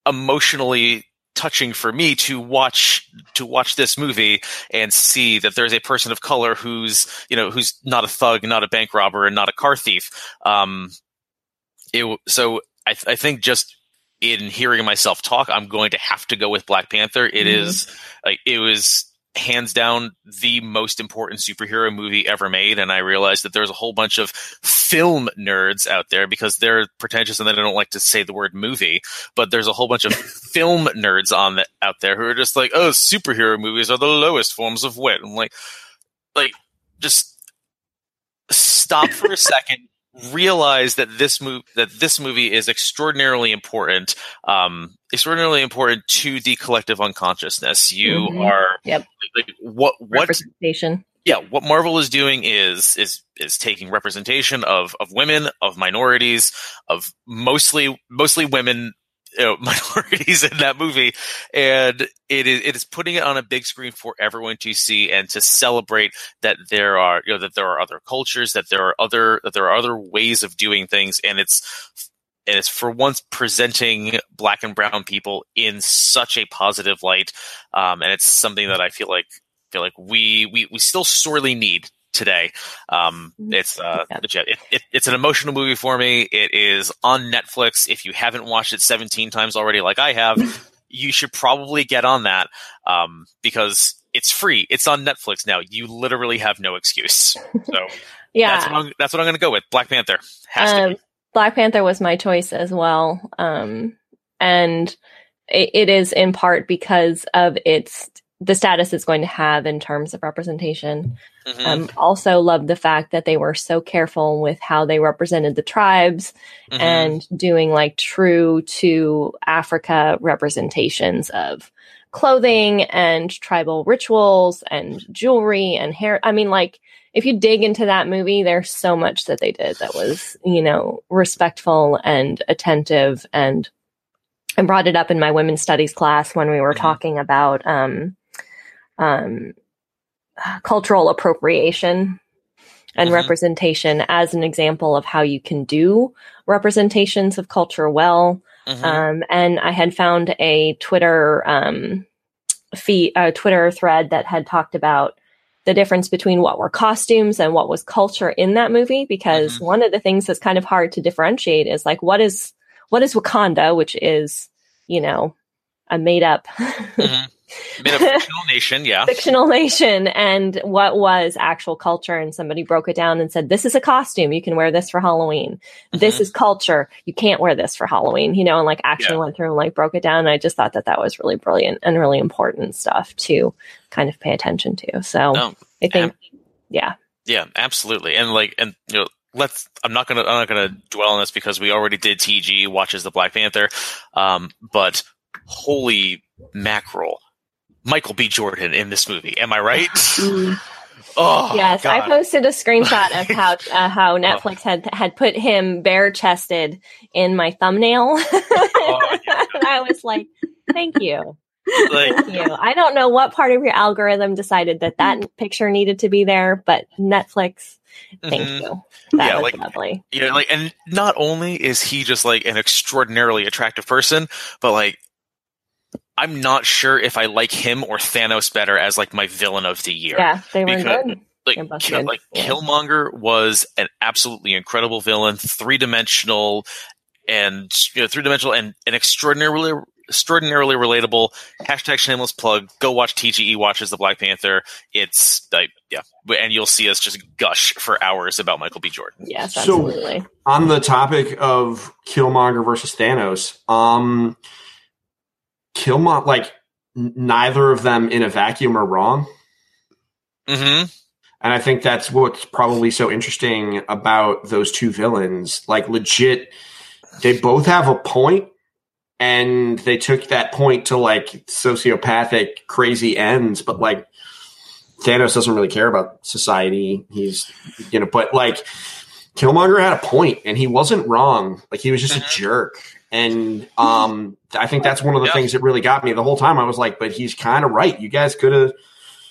emotionally touching for me to watch to watch this movie and see that there's a person of color who's you know who's not a thug not a bank robber and not a car thief um it so I, th- I think just in hearing myself talk i'm going to have to go with black panther It Mhm. is like it was hands down the most important superhero movie ever made and i realized that there's a whole bunch of film nerds out there because they're pretentious and they don't like to say the word movie but there's a whole bunch of film nerds on the, out there who are just like oh superhero movies are the lowest forms of wit i'm like like just stop for a second realize that this move that this movie is extraordinarily important um extraordinarily important to the collective unconsciousness you Mhm. are Yep. like what what Representation. yeah what marvel is doing is is is taking representation of of women of minorities of mostly mostly women you know, minorities in that movie. And it is it is putting it on a big screen for everyone to see and to celebrate that there are you know that there are other cultures that there are other that there are other ways of doing things. And it's and it's for once presenting black and brown people in such a positive light. Um, and it's something that i feel like feel like we we, we still sorely need today. Um, it's uh, Yeah. it, it, it's an emotional movie for me. It is on netflix. If you haven't watched it 17 times already like i have you should probably get on that um, because it's free. It's on netflix now. You literally have no excuse. So Yeah. that's what i'm, that's what I'm going to go with. Black panther has to Um. Black Panther was my choice as well. Um, and it, it is in part because of its the status it's going to have in terms of representation. Mhm. Um, also love the fact that they were so careful with how they represented the tribes Mhm. and doing like true to Africa representations of clothing and tribal rituals and jewelry and hair. I mean, like, if you dig into that movie, there's so much that they did that was, you know, respectful and attentive and I brought it up in my women's studies class when we were talking about um, um, cultural appropriation and Mhm. representation as an example of how you can do representations of culture well. Mhm. Um, and I had found a Twitter um, feed, a Twitter thread that had talked about the difference between what were costumes and what was culture in that movie. Because Mhm. one of the things that's kind of hard to differentiate is like what is what is Wakanda, which is you know a made up Made a fictional nation, yeah. fictional nation and what was actual culture and somebody broke it down and said this is a costume you can wear this for halloween this Mhm. is culture you can't wear this for halloween you know and like actually Yeah. went through and like broke it down and i just thought that that was really brilliant and really important stuff to kind of pay attention to so No, i think yeah Yeah, absolutely. And like, and you know, let's. I'm not gonna. I'm not gonna dwell on this because we already did. TG watches the Black Panther, um, but holy mackerel, Michael B. Jordan in this movie. Am I right? Mm. oh, yes i posted a screenshot of how uh, how netflix had had put him bare chested in my thumbnail Oh, yeah. i was like thank you Like, Thank you. I don't know what part of your algorithm decided that that picture needed to be there, but Netflix, thank mhm. you. That Yeah, was like- lovely. Yeah, like, and not only is he just like an extraordinarily attractive person, but like, I'm not sure if I like him or Thanos better as like my villain of the year. Yeah, they were Because- good. like Kill, like yeah. Killmonger was an absolutely incredible villain, three dimensional, and you know three dimensional and an extraordinarily extraordinarily relatable. Hashtag shameless plug. Go watch TGE watches the Black Panther. It's like yeah, and you'll see us just gush for hours about Michael B. Jordan. Yes, So- absolutely. on the topic of Killmonger versus Thanos, um, Killmonger, like n- neither of them in a vacuum are wrong, Mm-hmm. and I think that's what's probably so interesting about those two villains. Like legit, they both have a point, and they took that point to like sociopathic, crazy ends. But like Thanos doesn't really care about society. He's you know, but like Killmonger had a point, and he wasn't wrong. Like he was just a jerk. And um, I think that's one of the Yeah. things that really got me the whole time. I was like, but he's kind of right. You guys could have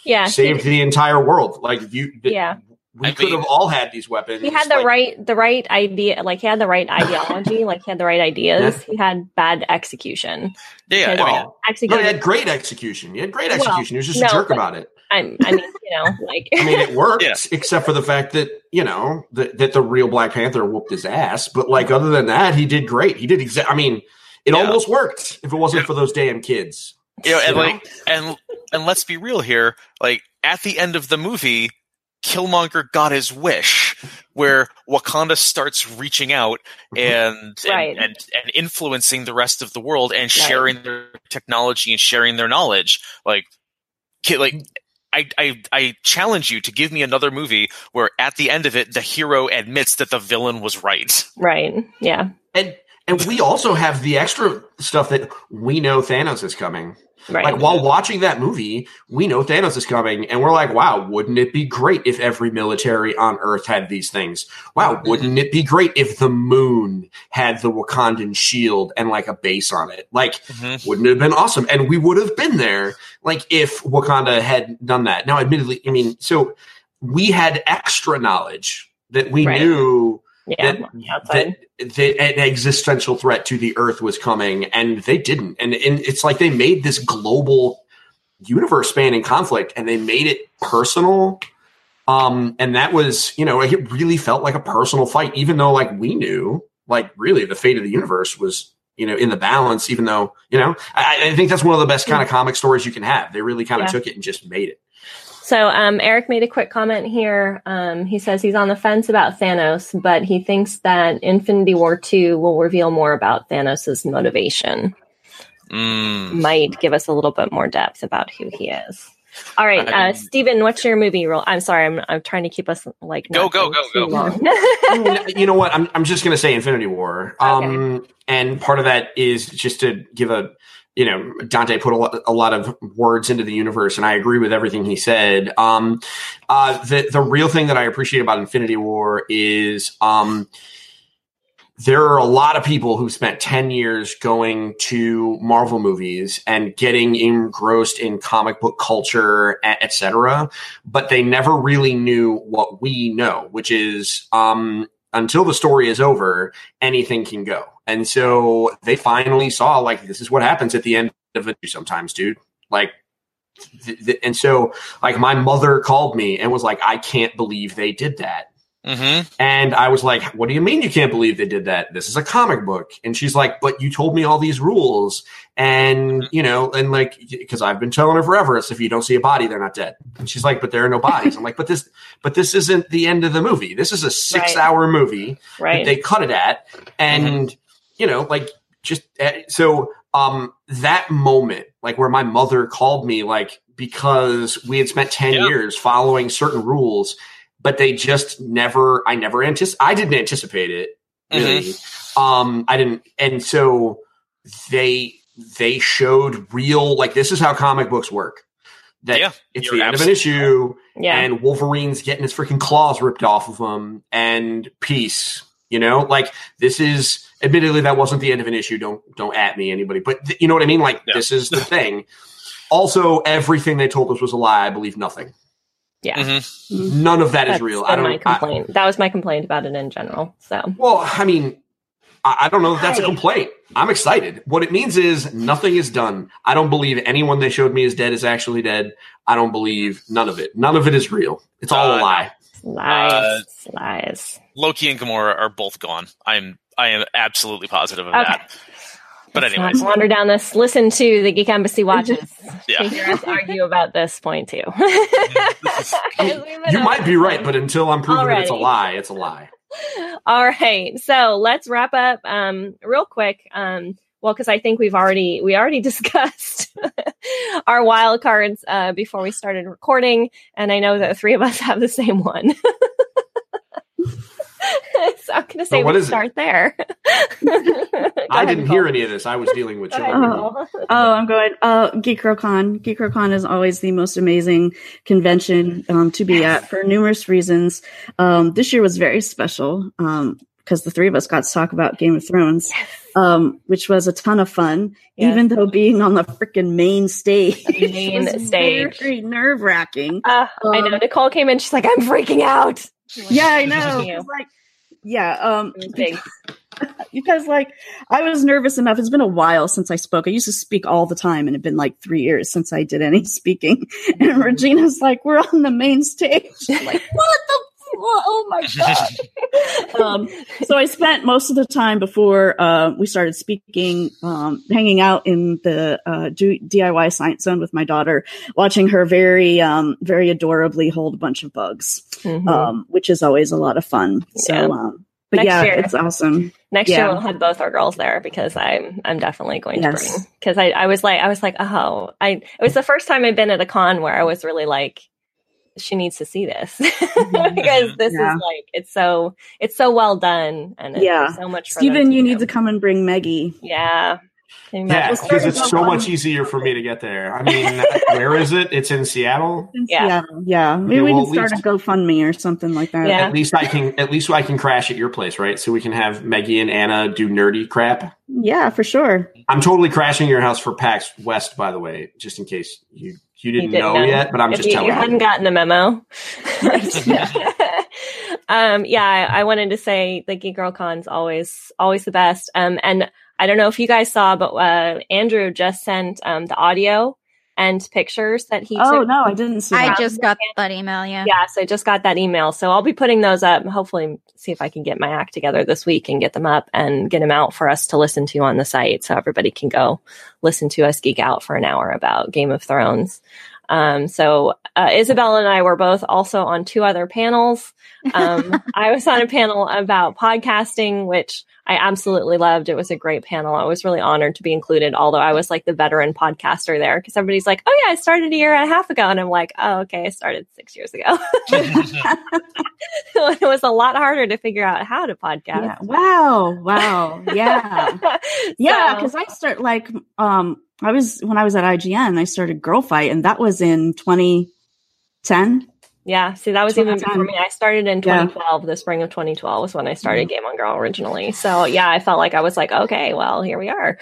Yeah, saved he, the entire world. Like you, yeah. we I could mean- have all had these weapons. He had the like- right, the right idea. Like he had the right ideology. like he had the right ideas. He had bad execution. Yeah, Because I mean, Well, no, execution. he had great execution. He had great Well, execution. he was just no, a jerk but- about it. I'm, I mean, you know, like I mean, it worked, Yeah. except for the fact that you know that, that the real Black Panther whooped his ass. But like, other than that, he did great. He did exactly. I mean, it Yeah. almost worked if it wasn't Yeah. for those damn kids. you know, and You know? like, and and let's be real here. Like at the end of the movie, Killmonger got his wish, where Wakanda starts reaching out mm-hmm. and and, Right. and and influencing the rest of the world and sharing their technology and sharing their knowledge. Like, ki- like. I, I I challenge you to give me another movie where at the end of it the hero admits that the villain was right. right. Yeah. And and we also have the extra stuff that we know Thanos is coming. Right. Like while watching that movie, we know Thanos is coming, and we're like, wow, wouldn't it be great if every military on Earth had these things? Wow, wouldn't it be great if the moon had the Wakandan shield and like a base on it? Like, Mhm. wouldn't it have been awesome? And we would have been there, like if Wakanda had done that. Now, admittedly, I mean, so we had extra knowledge that we Right. knew yeah. that, that, that an existential threat to the earth was coming and they didn't. And, and it's like they made this global universe spanning conflict and they made it personal. Um and that was you know it really felt like a personal fight even though like we knew like really the fate of the universe was you know in the balance even though you know i, I think that's one of the best kind of comic stories you can have. They really kind of Yeah. took it and just made it So um, Eric made a quick comment here. Um, he says he's on the fence about Thanos, but he thinks that Infinity War 2 will reveal more about Thanos' motivation. Mm. Might give us a little bit more depth about who he is. All right, I- uh, Stephen, what's your movie role? I'm sorry, I'm, I'm trying to keep us like Go, not go, go, go. long. You know what? I'm I'm just going to say Infinity War. Um, and part of that is just to give a, you know, Dante put a lot, a lot of words into the universe, and I agree with everything he said. Um, uh, the the real thing that I appreciate about Infinity War is, um, there are a lot of people who spent 10 years going to Marvel movies and getting engrossed in comic book culture, etc. But they never really knew what we know, which is, um, until the story is over, anything can go. And so they finally saw like, this is what happens at the end of it sometimes, dude. Like, and so like my mother called me and was like, I can't believe they did that. Mm-hmm. And I was like, What do you mean you can't believe they did that? This is a comic book. And she's like, But you told me all these rules. And, you know, and like, because I've been telling her forever, it's if you don't see a body, they're not dead. And she's like, But there are no bodies. I'm like, But this, but this isn't the end of the movie. This is a six Right. hour movie that Right. they cut it at. And, you know, like, just uh, so, um, that moment, like where my mother called me, like, because we had spent 10 Yeah. years following certain rules but they just never i never antici- i didn't anticipate it really. Um i didn't and so they they showed real like this is how comic books work that Yeah, it's the end of an issue yeah. and wolverine's getting his freaking claws ripped off of him and peace you know? Like this is admittedly that wasn't the end of an issue don't don't at me anybody but th- you know what i mean? Like Yeah. this is the thing. Also everything they told us was a lie i believe nothing yeah. Mhm. none of that is That's real i don't my I- complaint. that was my complaint about it in general. So Well, I mean, I, I don't know if that's a complaint. I'm excited. What it means is nothing is done. I don't believe anyone they showed me is dead is actually dead. I don't believe none of it. None of it is real. It's all Uh, a lie. lies, lies. Loki and Gamora are both gone. I'm I am absolutely positive of Okay. that. But Let's anyways, wander down this. Listen to the Geek Embassy watches. Yeah. to hear us argue about this point too. You might be right, but until I'm proven that it's a lie, it's a lie. All right, so let's wrap up um, real quick. Um, well, because I think we've already we already discussed our wild cards uh, before we started recording, and I know that three of us have the same one. so I'm going to say what we is it? start there. I didn't hear any of this. I was dealing with children. Oh. Oh, I'm going. Uh, Geek Girl Con. GeekRoCon is always the most amazing convention um, to be at for numerous reasons. Um, this year was very special because the three of us got to talk about Game of Thrones, um, which was a ton of fun. Yes. Even though being on the freaking main stage, The main was stage. very nerve wracking. Uh, I know Um, Nicole came in. She's like, "I'm freaking out." Yeah, I know. Like, yeah, um, because like I was nervous enough. It's been a while since I spoke. I used to speak all the time, and it's been like three years since I did any speaking. And Regina's like, "We're on the main stage." I'm like, what the? Oh my god! um, so I spent most of the time before uh, we started speaking, um, hanging out in the uh, DIY science zone with my daughter, watching her very, um, very adorably hold a bunch of bugs, Mhm. um, which is always a lot of fun. So, Yeah. um, but Next yeah, year. it's awesome. Next year we'll have both our girls there because I'm I'm definitely going to Yes. bring because I, I was like I was like oh I it was the first time I'd been at a con where I was really like she needs to see this because this Yeah. is like it's so it's so well done and it's Yeah. so much for Stephen, you do. need to come and bring Maggie. yeah Can you Yeah, imagine? because it's so Fun. much easier for me to get there. I mean, where is it? It's in Seattle. In Yeah. Seattle. Yeah. Maybe Yeah, we well, can at start least- a GoFundMe or something like that. Yeah. At least I can. At least I can crash at your place, right? So we can have Maggie and Anna do nerdy crap. Yeah, for sure. I'm totally crashing your house for PAX West, by the way, just in case you you didn't, didn't know, know. yet. But I'm if just you, telling you you. hadn't gotten the memo. um, yeah, I, I wanted to say the Geek Girl Con's always always the best. Um, and I don't know if you guys saw, but uh, Andrew just sent um, the audio and pictures that he Oh took. no, I didn't see that. I that. just got that email. Yeah. Yeah, so I just got that email. So I'll be putting those up. Hopefully, see if I can get my act together this week and get them up and get them out for us to listen to on the site, so everybody can go listen to us geek out for an hour about Game of Thrones. Um, so uh, Isabel and I were both also on two other panels. Um, I was on a panel about podcasting, which I absolutely loved. It was a great panel. I was really honored to be included, although I was like the veteran podcaster there because everybody's like, "Oh yeah, I started a year and a half ago," and I'm like, "Oh okay, I started six years ago." it was a lot harder to figure out how to podcast. Yeah. Wow. Wow. Yeah. Yeah, So- because I start like um I was when I was at IGN, I started Girl Fight, and that was in 2010. Yeah, see, that was Till even that before me. I started in Yeah. 2012. The spring of 2012 was when I started Game on Girl originally. So yeah, I felt like I was like, okay, well, here we are,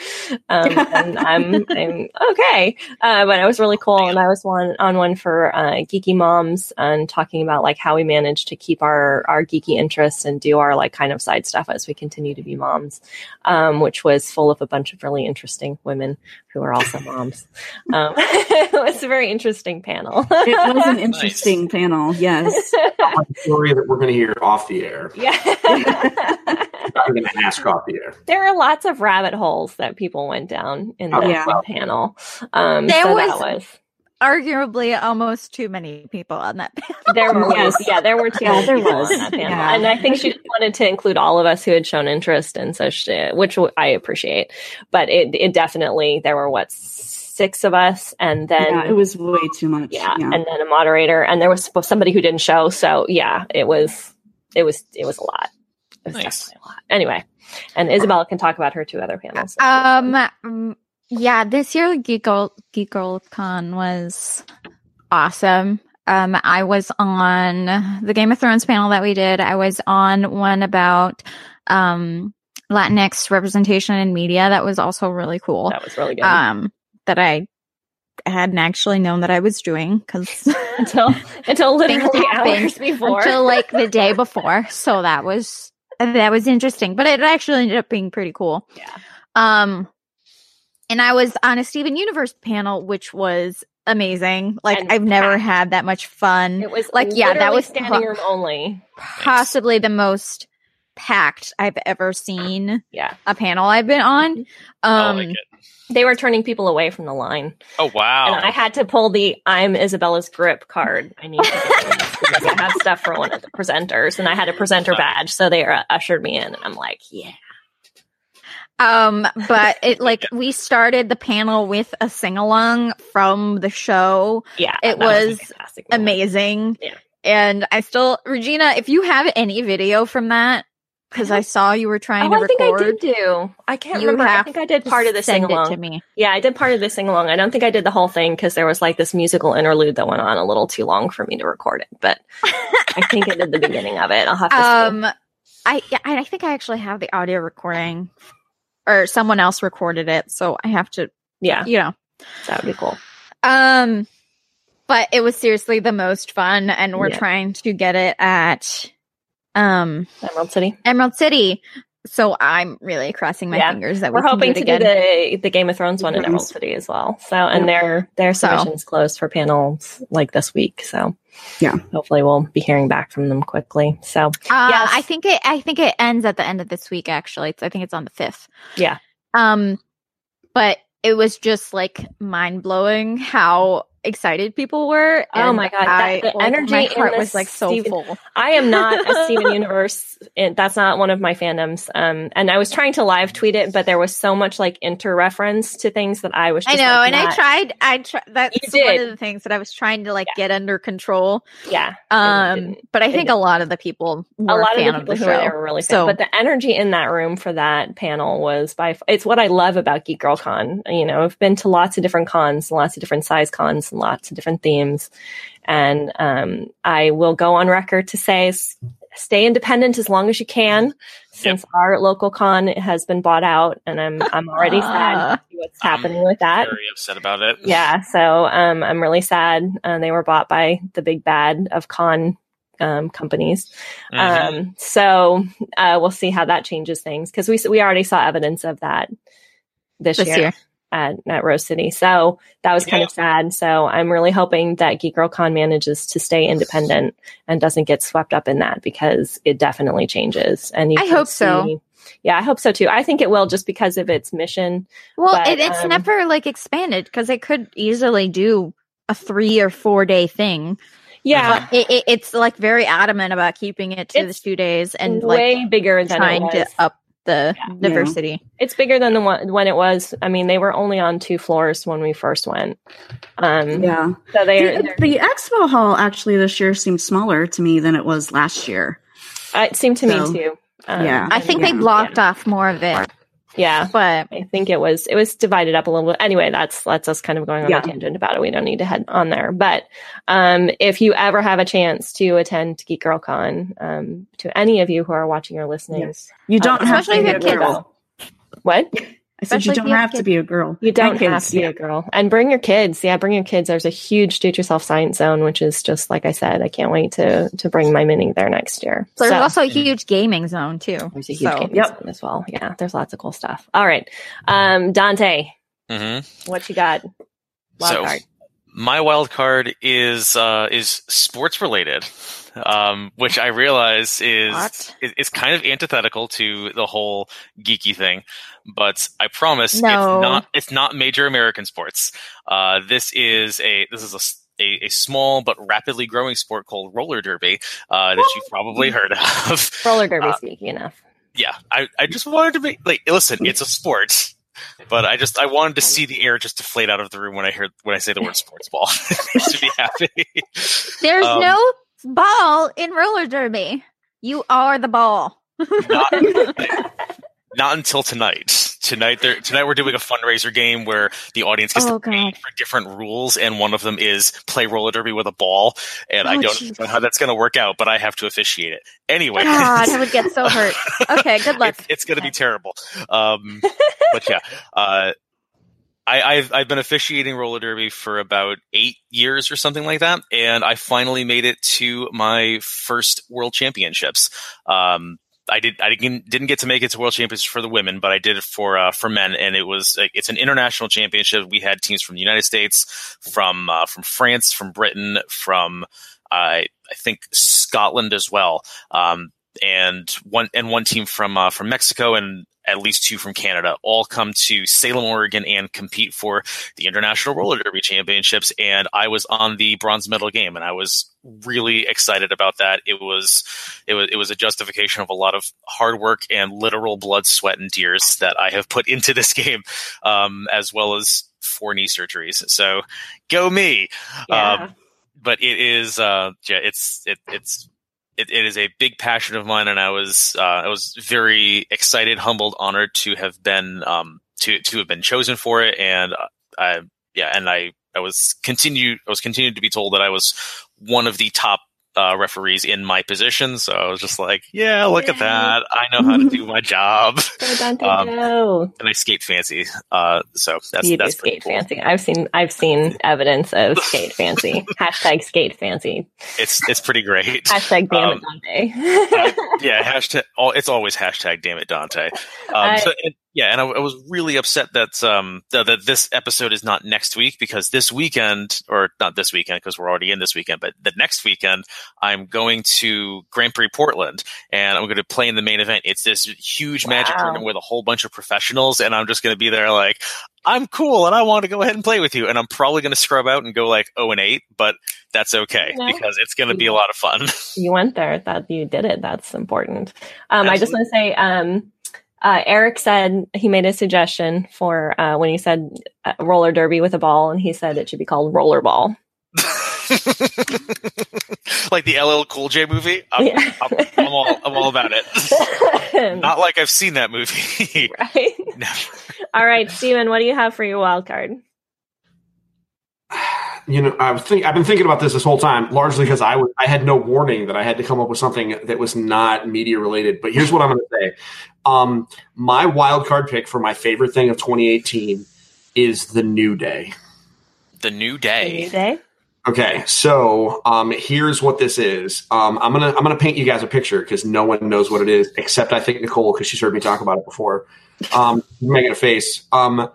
um, and I'm, I'm okay. Uh, but it was really cool, and I was one on one for uh, Geeky Moms and talking about like how we manage to keep our our geeky interests and do our like kind of side stuff as we continue to be moms, um, which was full of a bunch of really interesting women who are also moms. Um, it was a very interesting panel. It was an interesting panel. Yes. A story that we're going to hear off the air. Yeah. I'm going to ask off the air. there are lots of rabbit holes that people went down in Oh, that yeah. panel. Um, There so was- that was Arguably, almost too many people on that panel. there were Yes. yeah there were two Yeah, there people was. on that panel, Yeah. and I think she just wanted to include all of us who had shown interest, and so she, which I appreciate. But it it definitely there were what six of us, and then yeah, it was way too much. yeah, and then a moderator, and there was somebody who didn't show. So yeah, it was it was it was a lot. It was Nice. definitely a lot. Anyway, and Isabela can talk about her two other panels. Um, mm, yeah, this year Geek Girl, Geek Girl Con was awesome. Um, I was on the Game of Thrones panel that we did. I was on one about um Latinx representation in media. That was also really cool. that was really good. Um, that I hadn't actually known that I was doing because until until literally hours before. until like the day before. So that was that was interesting, but it actually ended up being pretty cool. Yeah. Um, and I was on a Steven Universe panel, which was amazing. Like And I've never packed. had that much fun. it was like, yeah, that was standing pu- room only. Possibly the most packed I've ever seen Yeah, a panel I've been on. I Um, like it. they were turning people away from the line, Oh wow! and I had to pull the "I'm Isabela's grip" card. I need to get I have stuff for one of the presenters, and I had a presenter badge, so they uh, ushered me in, and I'm like, yeah, Um, but it like we started the panel with a sing along from the show. yeah, It that a was. Amazing. Yeah. And I still, Regina, if you have any video from that, because I saw you were trying Oh, to I think. I did do. I can't You remember. I think I did part of the sing it to along. me. Yeah, I did part of the sing along. I don't think I did the whole thing because there was like this musical interlude that went on a little too long for me to record it. But I think I did the beginning of it. I'll have to. see. Um, I yeah, I think I actually have the audio recording, or someone else recorded it, so I have to, Yeah, you know. that would be cool. Um, but it was seriously the most fun, and we're Yeah. trying to get it at um Emerald City. Emerald City. So I'm really crossing my Yeah. fingers that We're we can hoping do to it do the the Game of Thrones one in Emerald City as well. So, and their their So. submissions closed for panels like this week. So, Yeah. hopefully we'll be hearing back from them quickly. So, Uh, Yes. I think it. I think it ends at the end of this week. Actually, it's, I think it's on the fifth. Yeah. Um, but it was just like mind blowing how excited people were. Oh my God, I, that- the energy My heart was like so Steven- full. I am not a Steven Universe. and That's not one of my fandoms. Um, and I was trying to live tweet it, but there was so much like inter-reference to things that I was. I know, like, and I tried. I tried. That's one of the things that I was trying to like get under control. Yeah. Um, but I think a lot of the people were a lot fan of the people of the who were show. there were really fan. So- but the energy in that room for that panel was by it's what I love about Geek Girl Con. You know, I've been to lots of different cons, lots of different size cons, lots of different themes, and um, I will go on record to say. Stay independent as long as you can, since our local con has been bought out, and I'm I'm already sad to see what's I'm happening with that. Very upset about it. Yeah, so um, I'm really sad. Uh, they were bought by the big bad of con um, companies. Mhm. Um, so uh, we'll see how that changes things because we we already saw evidence of that this, This year, year. At, at Rose City. So that was kind Yeah. of sad. So I'm really hoping that Geek Girl Con manages to stay independent and doesn't get swept up in that because it definitely changes. And you I hope so. Yeah, I hope so too. I think it will just because of its mission. Well, But, it, it's um, never like expanded because it could easily do a three or four day thing. Yeah, it, it, it's like very adamant about keeping it to It's the two days and like way bigger than it trying to up the Yeah. diversity. It's bigger than the one when it was. I mean, they were only on two floors when we first went. Um, Yeah. So they, The, the expo hall actually this year seemed smaller to me than it was last year. it seemed to me too. Um, yeah. I think Yeah. they blocked off more of it Yeah. But I think it was it was divided up a little bit. Anyway, that's that's us kind of going on Yeah. a tangent about it. We don't need to head on there. But um, if you ever have a chance to attend Geek Girl Con, um, to any of you who are watching or listening, Yes. You don't Uh, have to especially be if you have kids. what I said you don't you have have to be a girl. you don't have kids, to be yeah. a girl, and bring your kids. Yeah, bring your kids. There's a huge do it yourself science zone, which is just like I said. I can't wait to to bring my mini there next year. there's So- also a huge gaming zone too. There's a huge So- gaming Yep. zone as well. Yeah, there's lots of cool stuff. All right, um, Dante, hmm what you got? Wild So, card. my wild card is uh, is sports related, um, which I realize is is is kind of antithetical to the whole geeky thing. But I promise No. it's not it's not major American sports. Uh, this is a this is a a, a small but rapidly growing sport called roller derby uh, that you've probably heard of. Roller derby, uh, speaking enough. yeah, I, I just wanted to be like, listen, it's a sport, but I just I wanted to see the air just deflate out of the room when I heard when I say the word sports ball. it makes me happy. There's Um, no ball in roller derby. You are the ball. Not, not until tonight. Tonight, there, tonight we're doing a fundraiser game where the audience gets Oh, to pay God. for different rules, and one of them is play roller derby with a ball. And I Oh, don't jeez. know how that's going to work out, but I have to officiate it anyway. God, I would get so hurt. Okay, good luck. It's, it's going to be terrible. Um, but yeah, uh, I, I've I've been officiating roller derby for about eight years or something like that, and I finally made it to my first world championships. Um, I did I didn't didn't get to make it to world championships for the women, but I did it for uh, for men, and it was it's an international championship. We had teams from the United States, from uh, from France, from Britain, from I I think Scotland as well. Um, and one and one team from uh, from Mexico and at least two from Canada all come to Salem, Oregon, and compete for the International Roller Derby Championships. And I was on the bronze medal game, and I was really excited about that. It was it was it was a justification of a lot of hard work and literal blood, sweat, and tears that I have put into this game, um, as well as four knee surgeries. So go me! Yeah. Um, but it is uh yeah it's it, it's it, it is a big passion of mine and i was uh i was very excited humbled honored to have been um to to have been chosen for it. And uh, i yeah and i i was continued i was continued to be told that i was one of the top uh, referees in my position so i was just like yeah look at that i know how to do my job um, go. and i skate fancy uh so that's you do that's pretty skate cool. fancy. I've seen I've seen evidence of skate fancy. Hashtag skate fancy. it's it's pretty great Hashtag damn Um, it Dante. yeah, hashtag. It's always hashtag. Damn it, Dante. Um, I- so, and- yeah, and I, I was really upset that um that, that this episode is not next week because this weekend, or not this weekend because we're already in this weekend, but the next weekend I'm going to Grand Prix Portland and I'm going to play in the main event. It's this huge magic tournament with a whole bunch of professionals, and I'm just going to be there like. I'm cool and I want to go ahead and play with you. And I'm probably going to scrub out and go like 0 and 8, but that's okay Yeah. because it's going to be a lot of fun. you went there. That you did it. That's important. Um, I just want to say, um, uh, Eric said he made a suggestion for uh, when he said uh, roller derby with a ball, and he said it should be called roller ball. like the LL Cool J movie. I'm, Yeah. I'm, I'm all I'm all about it. Not like I've seen that movie. right. No. All right, Stephen, what do you have for your wild card? You know, I was think I've been thinking about this this whole time, largely because I was I had no warning that I had to come up with something that was not media related. But here's what I'm going to say: um, my wild card pick for my favorite thing of 2018 is the New Day. The New New Day. day. Okay, so um, here's what this is. Um, I'm gonna I'm gonna paint you guys a picture because no one knows what it is except I think Nicole because she's heard me talk about it before. Um, making a face. Um,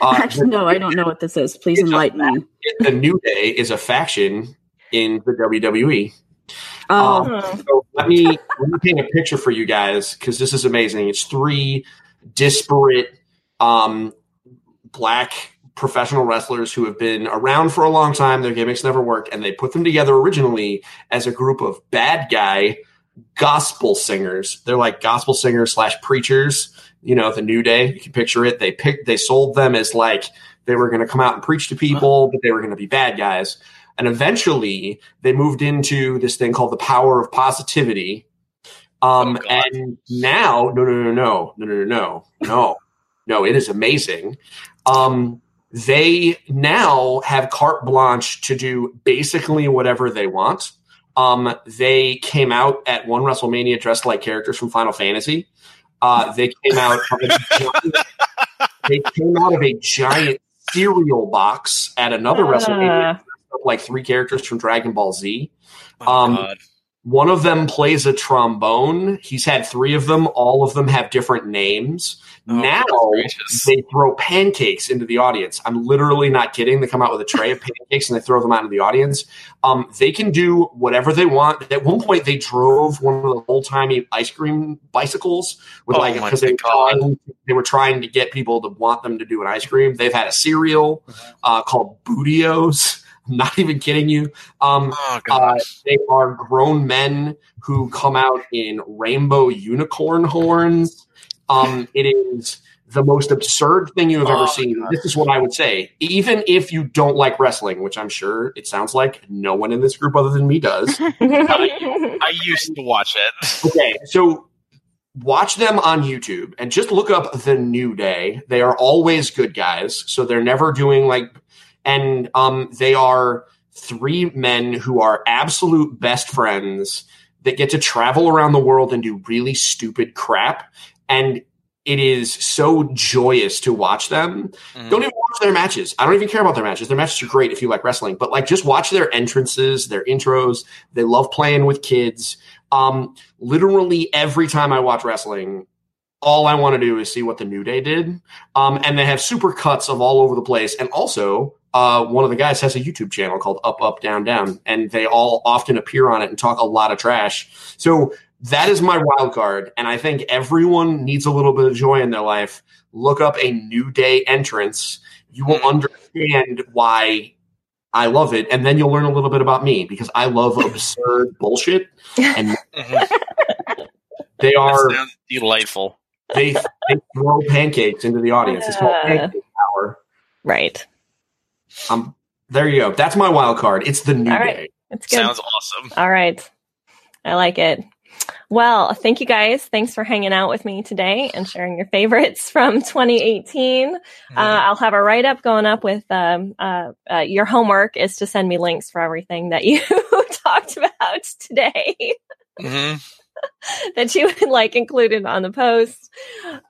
uh, Actually, no, I don't know what this is. Please enlighten me. the New Day is a faction in the WWE. Oh, Um, Hmm. so let me let me paint a picture for you guys because this is amazing. It's three disparate um, black professional wrestlers who have been around for a long time. Their gimmicks never worked, and they put them together originally as a group of bad guy gospel singers. They're like gospel singers slash preachers. You know, the New Day. You can picture it. They picked. They sold them as like they were going to come out and preach to people, but they were going to be bad guys. And eventually, they moved into this thing called the power of positivity. Um, Oh, and now, no, no, no, no, no, no, no, no, no. no, it is amazing. Um, they now have carte blanche to do basically whatever they want. Um, they came out at one WrestleMania dressed like characters from Final Fantasy. Uh, they came out of a giant, they came out of a giant cereal box at another Ah. WrestleMania, like three characters from Dragon Ball Z. Oh, Um, God. One of them plays a trombone. He's had three of them. All of them have different names. Oh, now they throw pancakes into the audience. I'm literally not kidding. They come out with a tray of pancakes and they throw them out into the audience. Um, they can do whatever they want. At one point, they drove one of the old timey ice cream bicycles with Oh like because they, were trying- they were trying to get people to want them to do an ice cream. They've had a cereal Mm-hmm. uh, called Booty O's. I'm not even kidding you. Um, Oh, uh, they are grown men who come out in rainbow unicorn horns. Um, it is the most absurd thing you have Oh, ever seen. This is what I would say. Even if you don't like wrestling, which I'm sure it sounds like no one in this group other than me does. I used to watch it. Okay, so watch them on YouTube and just look up the New Day. They are always good guys, so they're never doing like, and um, they are three men who are absolute best friends that get to travel around the world and do really stupid crap, and it is so joyous to watch them. Mhm. Don't even watch their matches. I don't even care about their matches. Their matches are great if you like wrestling, but like just watch their entrances, their intros. They love playing with kids. Um, literally every time I watch wrestling, all I want to do is see what the New Day did. Um, and they have super cuts of all over the place. And also, uh, one of the guys has a YouTube channel called Up, Up, Down, Down, and they all often appear on it and talk a lot of trash. So that is my wild card. And I think everyone needs a little bit of joy in their life. Look up a New Day entrance. You will understand why I love it. And then you'll learn a little bit about me because I love absurd bullshit. And they are delightful. they, they throw pancakes into the audience. It's called. Pancake Hour. right. Um, there you go. That's my wild card. It's the new All right. day. It's good. Sounds awesome. All right. I like it. Well, thank you guys. Thanks for hanging out with me today and sharing your favorites from 2018. Uh, I'll have a write up going up with um, uh, uh, your homework is to send me links for everything that you talked about today Mhm. that you would like included on the post.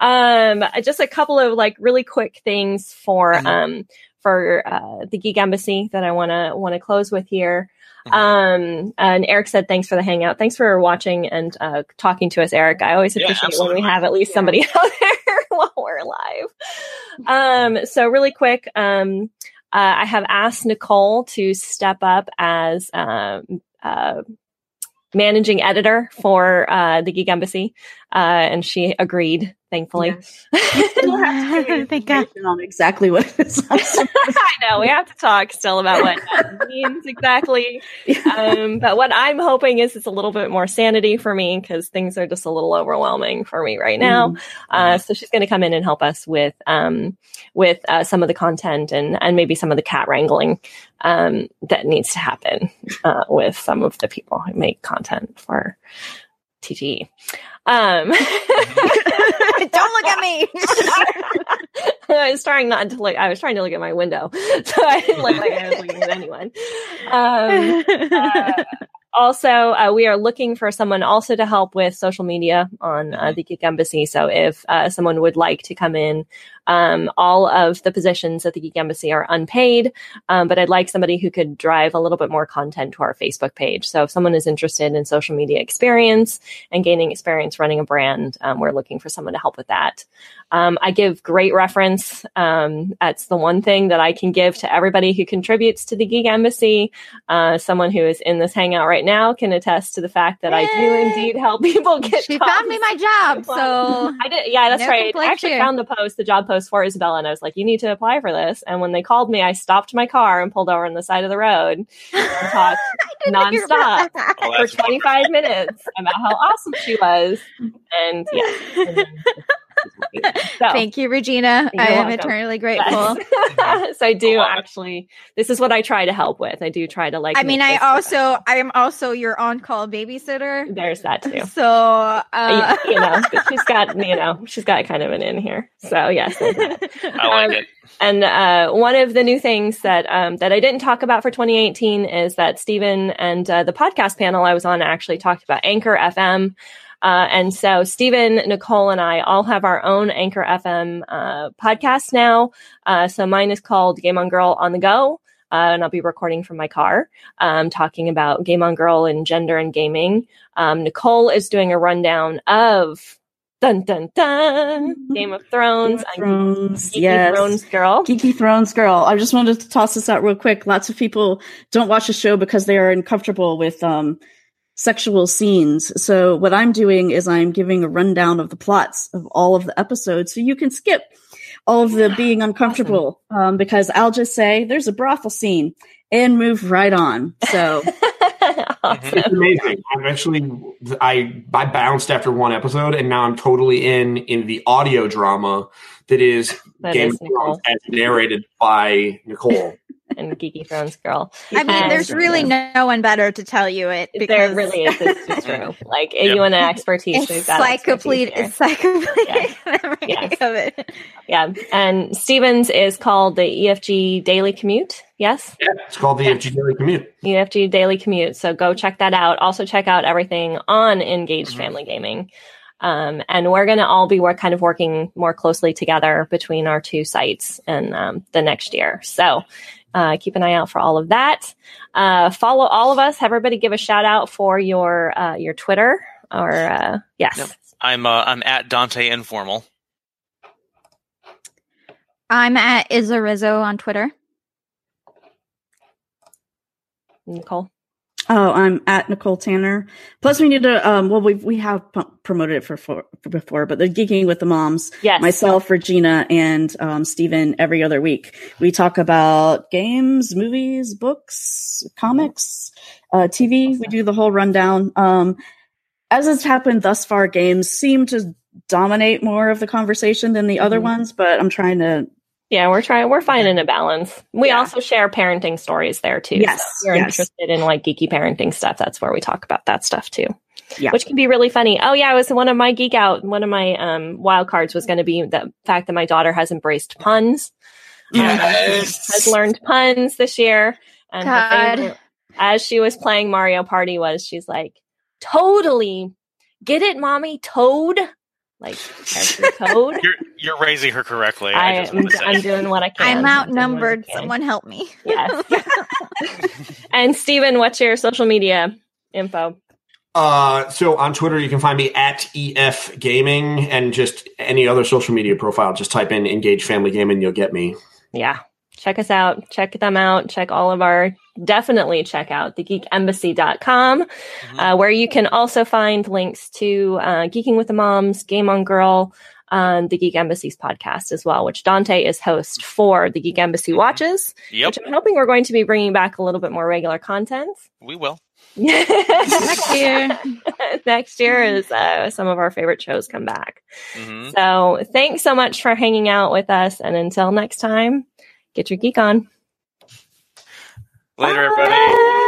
Um, just a couple of like really quick things for Mhm. um, for uh, the Geek Embassy that I want to want to close with here. Mhm. Um, and Eric said, thanks for the hangout. Thanks for watching and uh, talking to us, Eric. I always Yeah, appreciate when we have at least somebody out there while we're live. Um, so really quick, um, uh, I have asked Nicole to step up as um, uh, managing editor for uh, the Geek Embassy, uh, and she agreed, thankfully. We'll have to Thank God. on exactly what it is. I know we have to talk still about what that means exactly. Um, but what I'm hoping is it's a little bit more sanity for me because things are just a little overwhelming for me right now. Uh, so she's going to come in and help us with um, with uh, some of the content and and maybe some of the cat wrangling um, that needs to happen uh, with some of the people who make content for TGE. Um, Don't look at me. I was trying not to look. I was trying to look at my window, so I didn't look like I was looking at anyone. Um, uh, also, uh, we are looking for someone also to help with social media on uh, the Geek Embassy. So, if uh, someone would like to come in, um, all of the positions at the Geek Embassy are unpaid, um, but I'd like somebody who could drive a little bit more content to our Facebook page. So, if someone is interested in social media experience and gaining experience running a brand, um, we're looking for someone to help with that. Um, I give great reference. Um, that's the one thing that I can give to everybody who contributes to the Geek Embassy. Uh, someone who is in this hangout right now can attest to the fact that I do indeed help people get. she jobs. found me my job, so I did. Yeah, that's No right. I actually found the post, the job post for Isabela, and I was like, "You need to apply for this." And when they called me, I stopped my car and pulled over on the side of the road and talked nonstop Oh, for 25 minutes about how awesome she was. And yeah, and So- Thank you, Regina. I am welcome. eternally grateful. Yes. so I do actually. This is what I try to help with. I do try to like. I mean, I also I am also your on-call babysitter. there's that too. So uh, you know, she's got you know she's got kind of an in here. So yes. I like Um, it. And uh, one of the new things that um, that I didn't talk about for 2018 is that Stephen and uh, the podcast panel I was on actually talked about Anchor FM. Uh, and so Stephen, Nicole, and I all have our own Anchor FM uh, podcast now. Uh, so mine is called Game on Girl on the Go. Uh, and I'll be recording from my car, um, talking about Game on Girl and gender and gaming. Um, Nicole is doing a rundown of dun dun dun Game of Thrones. I'm Thrones, Geeky yes. Thrones girl. Geeky Thrones girl. I just wanted to toss this out real quick. Lots of people don't watch the show because they are uncomfortable with um, sexual scenes. So what I'm doing is I'm giving a rundown of the plots of all of the episodes, so you can skip all of the being uncomfortable. Um, because I'll just say there's a brothel scene and move right on. So Awesome. It's amazing. I've actually I I bounced after one episode, and now I'm totally in in the audio drama that is That Game is of Thrones as narrated by Nicole. And Geeky Thrones girl. I mean, And there's really no one better to tell you it because there really is. It's, it's true. Like if you want an expertise, we've got encyclopedia, expertise here. encyclopedia Yes. of it. Yeah, and Stephen's is called the EFG Daily Commute. Yes, Yeah, it's called the FG Daily Commute. EFG Daily Commute. So go check that out. Also check out everything on Engaged Mhm. Family Gaming. Um, and we're going to all be work, kind of working more closely together between our two sites in um, the next year. So uh, keep an eye out for all of that. Uh, follow all of us. Have everybody give a shout out for your uh, your Twitter or uh, yes. Yep. I'm uh, I'm at Dante Informal. I'm at Izza on Twitter. Nicole. Oh, I'm at Nicole Tanner. Plus, we need to. Um, well, we we have p- promoted it for, for, for before, but the geeking with the moms. Yes. Myself, Regina, and um, Stephen every other week. We talk about games, movies, books, comics, uh, TV. We do the whole rundown. Um, as has happened thus far, games seem to dominate more of the conversation than the other Mhm. ones, but I'm trying to. Yeah, we're trying. We're finding a balance. We Yeah. also share parenting stories there too. Yes, So if you're yes. interested in like geeky parenting stuff. That's where we talk about that stuff too. Yeah. which can be really funny. Oh yeah, it was one of my geek out. One of my um, wild cards was going to be the fact that my daughter has embraced puns. Um, has learned puns this year. And her God. favorite- as she was playing Mario Party, was she's like, totally get it, mommy, Toad. Like character Toad. You're you're raising her correctly. I, I just am say. I'm doing what I can. I'm doing I outnumbered. can. Someone help me. Yes. and Stephen, what's your social media info? Uh, so on Twitter, you can find me at EF Gaming and just any other social media profile. Just type in Engage Family Gaming, you'll get me. yeah check us out check them out check all of our definitely check out thegeekembassy.com Mhm. uh, where you can also find links to uh, geeking with the moms game on girl um, the geek embassy's podcast as well which dante is host for the geek embassy watches Yep, which i'm hoping we're going to be bringing back a little bit more regular content we will. next year. next year is uh, some of our favorite shows come back hmm so thanks so much for hanging out with us and until next time get your geek on Later, everybody. Bye.